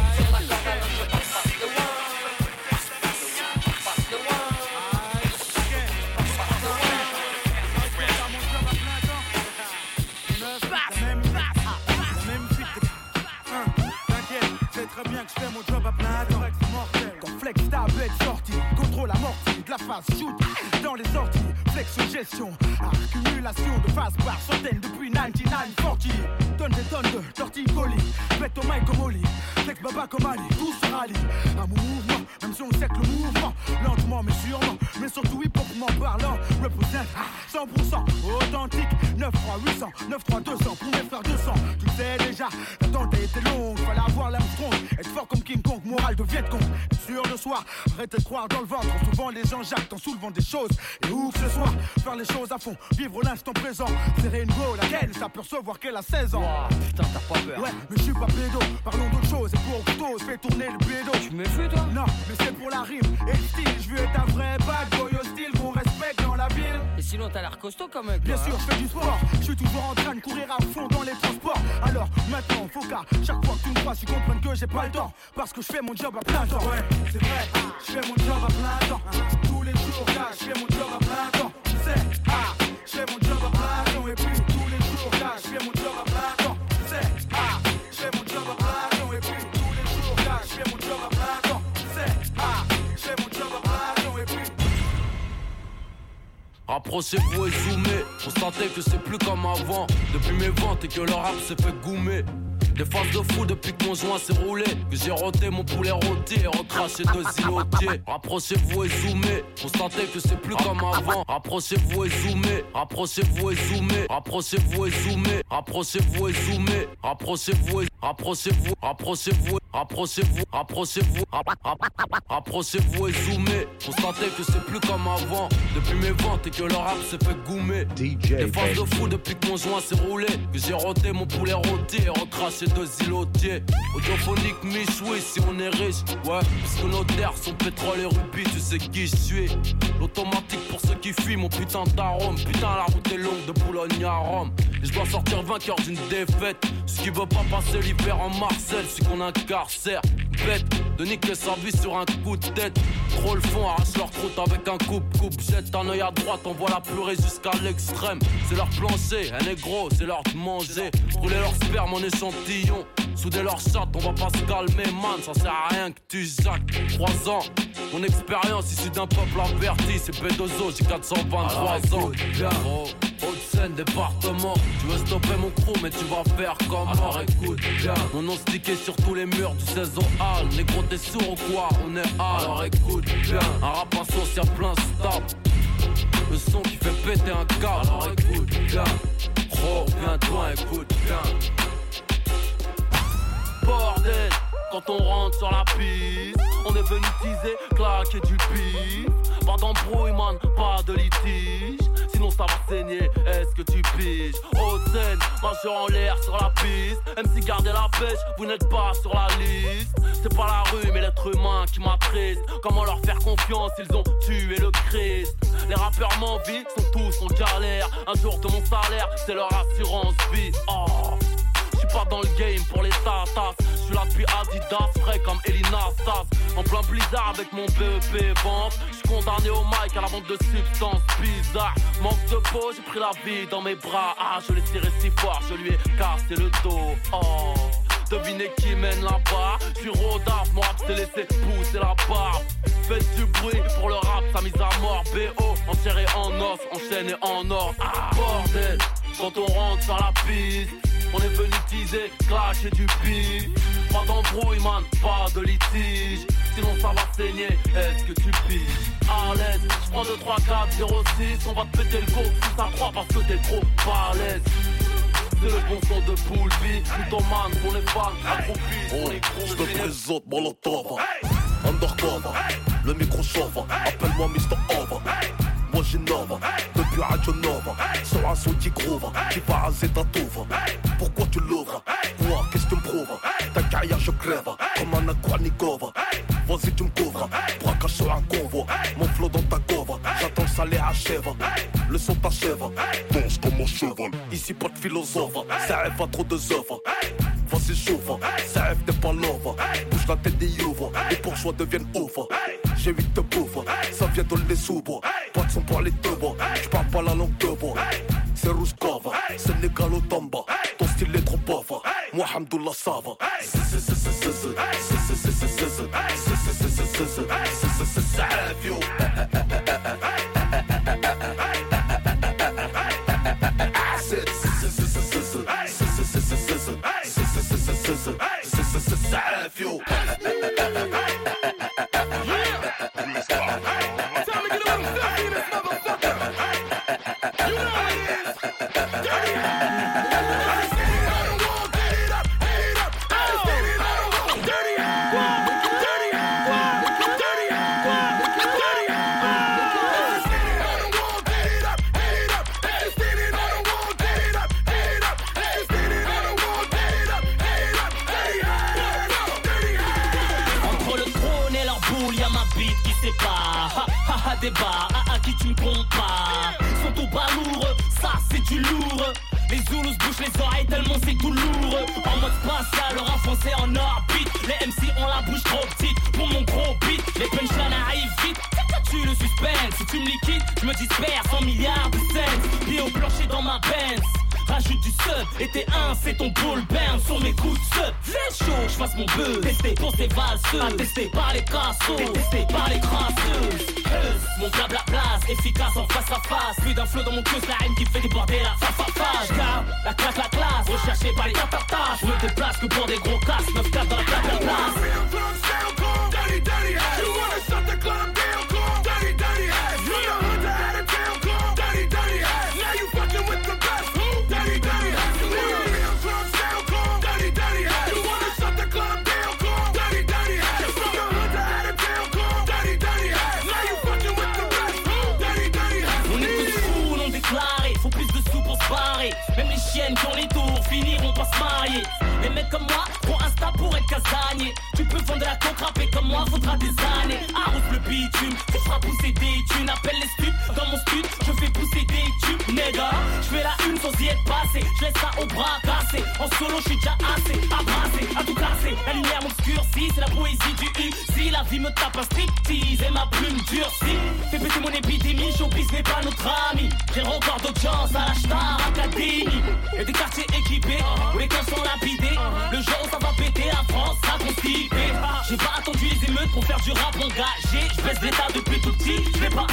arrêtez de croire dans le ventre. Souvent les gens jactent en soulevant des choses. Et où que ce soit, faire les choses à fond, vivre l'instant présent. Serrer une go, laquelle? S'apercevoir qu'elle a 16 ans. putain, t'as pas peur. Ouais, mais je suis pas pédo, parlons d'autre chose. Et pour couteau, fais tourner le pédo. Tu me fais toi? Non, mais c'est pour la rime et le style. Je veux être un vrai bad boy la ville. Et sinon, t'as l'air costaud quand même. Bien sûr, je fais du sport. Je suis toujours en train de courir à fond dans les transports. Alors maintenant, faut qu'à chaque fois que tu me vois, tu comprennes que j'ai pas le temps. Parce que je fais mon job à plein temps. Ouais, c'est vrai, je fais mon job à plein temps. Tous les jours, là, je fais mon job à plein temps. Approchez-vous et zoomez, constatez que c'est plus comme avant. Depuis mes ventes et que le rap s'est fait goumer. Des phases de fou depuis que mon joint s'est roulé. Que j'ai roté mon poulet rôti et recraché deux îlotiers. Rapprochez-vous et zoomez. Constatez que c'est plus comme avant. Rapprochez-vous et zoomez. Rapprochez-vous et zoomez. Rapprochez-vous et zoomez. Rapprochez-vous et zoomez. Rapprochez-vous et rapprochez-vous. Rapprochez-vous. Rapprochez-vous, rapprochez-vous, rapprochez-vous et zoomez. Constatez que c'est plus comme avant. Depuis mes ventes et que le rap se fait goumer. Des phases de fou depuis que mon joint s'est roulé. Que j'ai roté mon poulet rôti et recraché deux îlotiers. Audiophonique, michoui si on est riche. Ouais, parce que nos terres sont pétrole et rubis, tu sais qui je suis. L'automatique pour ceux qui fuient mon putain d'arôme. Putain, la route est longue de Boulogne à Rome. Et je dois sortir vainqueur d'une défaite. Ce qui veut pas passer l'hiver en Marcel, c'est qu'on corsaire Bête de niquer sa vie sur un coup de tête. Trop le fond, arrache leur croûte avec un coupe-coupe. Jette un œil à droite, on voit la purée jusqu'à l'extrême. C'est leur plancher, un est gros, c'est leur de manger. Rouler leur sperme en échantillon. Souder leur chatte, on va pas se calmer, man. Ça sert à rien que tu jacques. 3 ans, mon expérience issue d'un peuple averti. C'est Bedozo, j'ai 423 ans. Oh, Haute-Seine, département. Tu veux stopper mon crew, mais tu vas faire comme Alors écoute, bien. Mon nom stické sur tous les murs du saison hall. Négro, t'es sourd ou quoi On est hall. Alors écoute, bien. Un rap social plein stop. Le son qui fait péter un câble. Alors écoute, bien. Oh, viens-toi, écoute, bien bordel quand on rentre sur la piste. On est venu teaser, claquer du bif. Pas d'embrouille, man, pas de litige. Sinon ça va saigner, est-ce que tu piges Haute scène, majeur en l'air sur la piste? MC gardez la pêche, vous n'êtes pas sur la liste. C'est pas la rue, mais l'être humain qui m'attriste. Comment leur faire confiance, ils ont tué le Christ. Les rappeurs m'envient, sont tous en galère. Un jour de mon salaire, c'est leur assurance vie. Oh pas dans le game pour les tatas. Je suis là depuis Adidas, frais comme Elina Stas. En plein blizzard avec mon BEP vente. Je suis condamné au mic à la vente de substances bizarres. Manque de peau, j'ai pris la vie dans mes bras. Ah, je l'ai tiré si fort, je lui ai cassé le dos. Oh. Devinez qui mène là-bas suis Rodaf, mon rap s'est laissé pousser la barbe Faites du bruit pour le rap, sa mise à mort BO, enchéré en os, enchaîné en or ah, Bordel, quand on rentre sur la piste on est venu teaser, clasher du pif. Pas d'embrouille, man, pas de litige. Sinon ça va saigner, est-ce que tu piges? À l'aise, j'prends 2, 3, 4, 0, 6. On va te péter le go, ça croit parce que t'es trop balèze. C'est le bon son de Poulby, tout en man, pour les fans, accroupis, pour les gros. Je te présente Molotov, undercover, le micro chauffe, appelle-moi Mr. Over. Moi j'innove, depuis Radio Nova, sur un son qui groove, qui parasite ta touve. Pourquoi tu l'ouvres? Moi, qu'est-ce que tu me prouves? Ta carrière, je crève, comme un Aquanikova. Vas-y, tu me couvres, braquage sur un convoi. Mon flot dans ta cove, j'attends ça les achève. Le son t'achève, danse comme mon cheval. Ici, pas de philosophe, ça rêve pas trop de œuvres. Vas-y, chauffe, ça rêve des pas. Bouge la tête des ouvres, les bourgeois deviennent ouvres. J'ai huit de pauvres, ça vient de les sous-bois. Pas de son pour les deux bois, j'parle pas la langue de bois. C'est Rouskova, c'est Négalo Tamba. Ton style est trop pauvre, moi Hamdoullah ça va. Flot dans mon cœur, la haine qui fait déborder la fa fa fa. La classe, la classe, recherché par les tatatas Je me déplace que pour des gros Le tu feras pousser des thunes. Appelle les studs, dans mon stud, je fais pousser des tubes, nègre. Je fais la une sans y être passé, je laisse ça au bras cassé. En solo, je suis déjà assez abrasé, à tout casser. La lumière m'obscurcit, c'est la poésie du U. Si la vie me tape un striptease et ma plume durcit, fais péter mon épidémie, showbiz n'est pas notre ami. J'ai encore d'audience à la Star. Et des quartiers équipés, où les cœurs sont lapidés. Le jour où ça va péter, la France sera constipée. J'ai pas attendu les émeutes pour faire du rap engagé. Je l'état depuis tout petit, je pas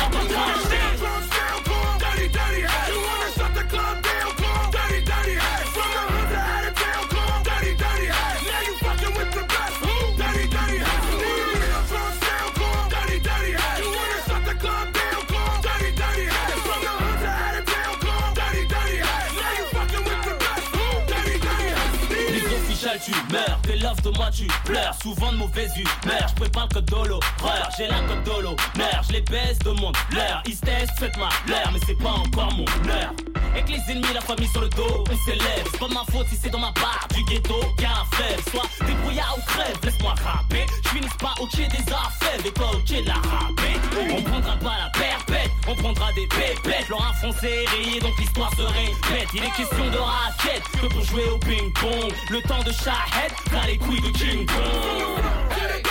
hey. Moi tu pleures, souvent de mauvaise humeur, je prépare le code de l'horreur, j'ai la code de l'honneur, je les baisse de mon l'heure, ils se faites ma l'heure, mais c'est pas encore mon heure. Avec les ennemis, la famille sur le dos, on s'élève, c'est pas ma faute si c'est dans ma barre du ghetto, y'a un faible, soit débrouillard ou crève, laisse-moi rapper, je finis pas au pied des affaires, des pas au de la râpée, on prendra pas la perpète, on prendra des pépettes, leur français est rayé donc l'histoire se répète, il est question de raquette, que pour jouer au ping-pong, le temps de Shahed, t'as les couilles the King Kong.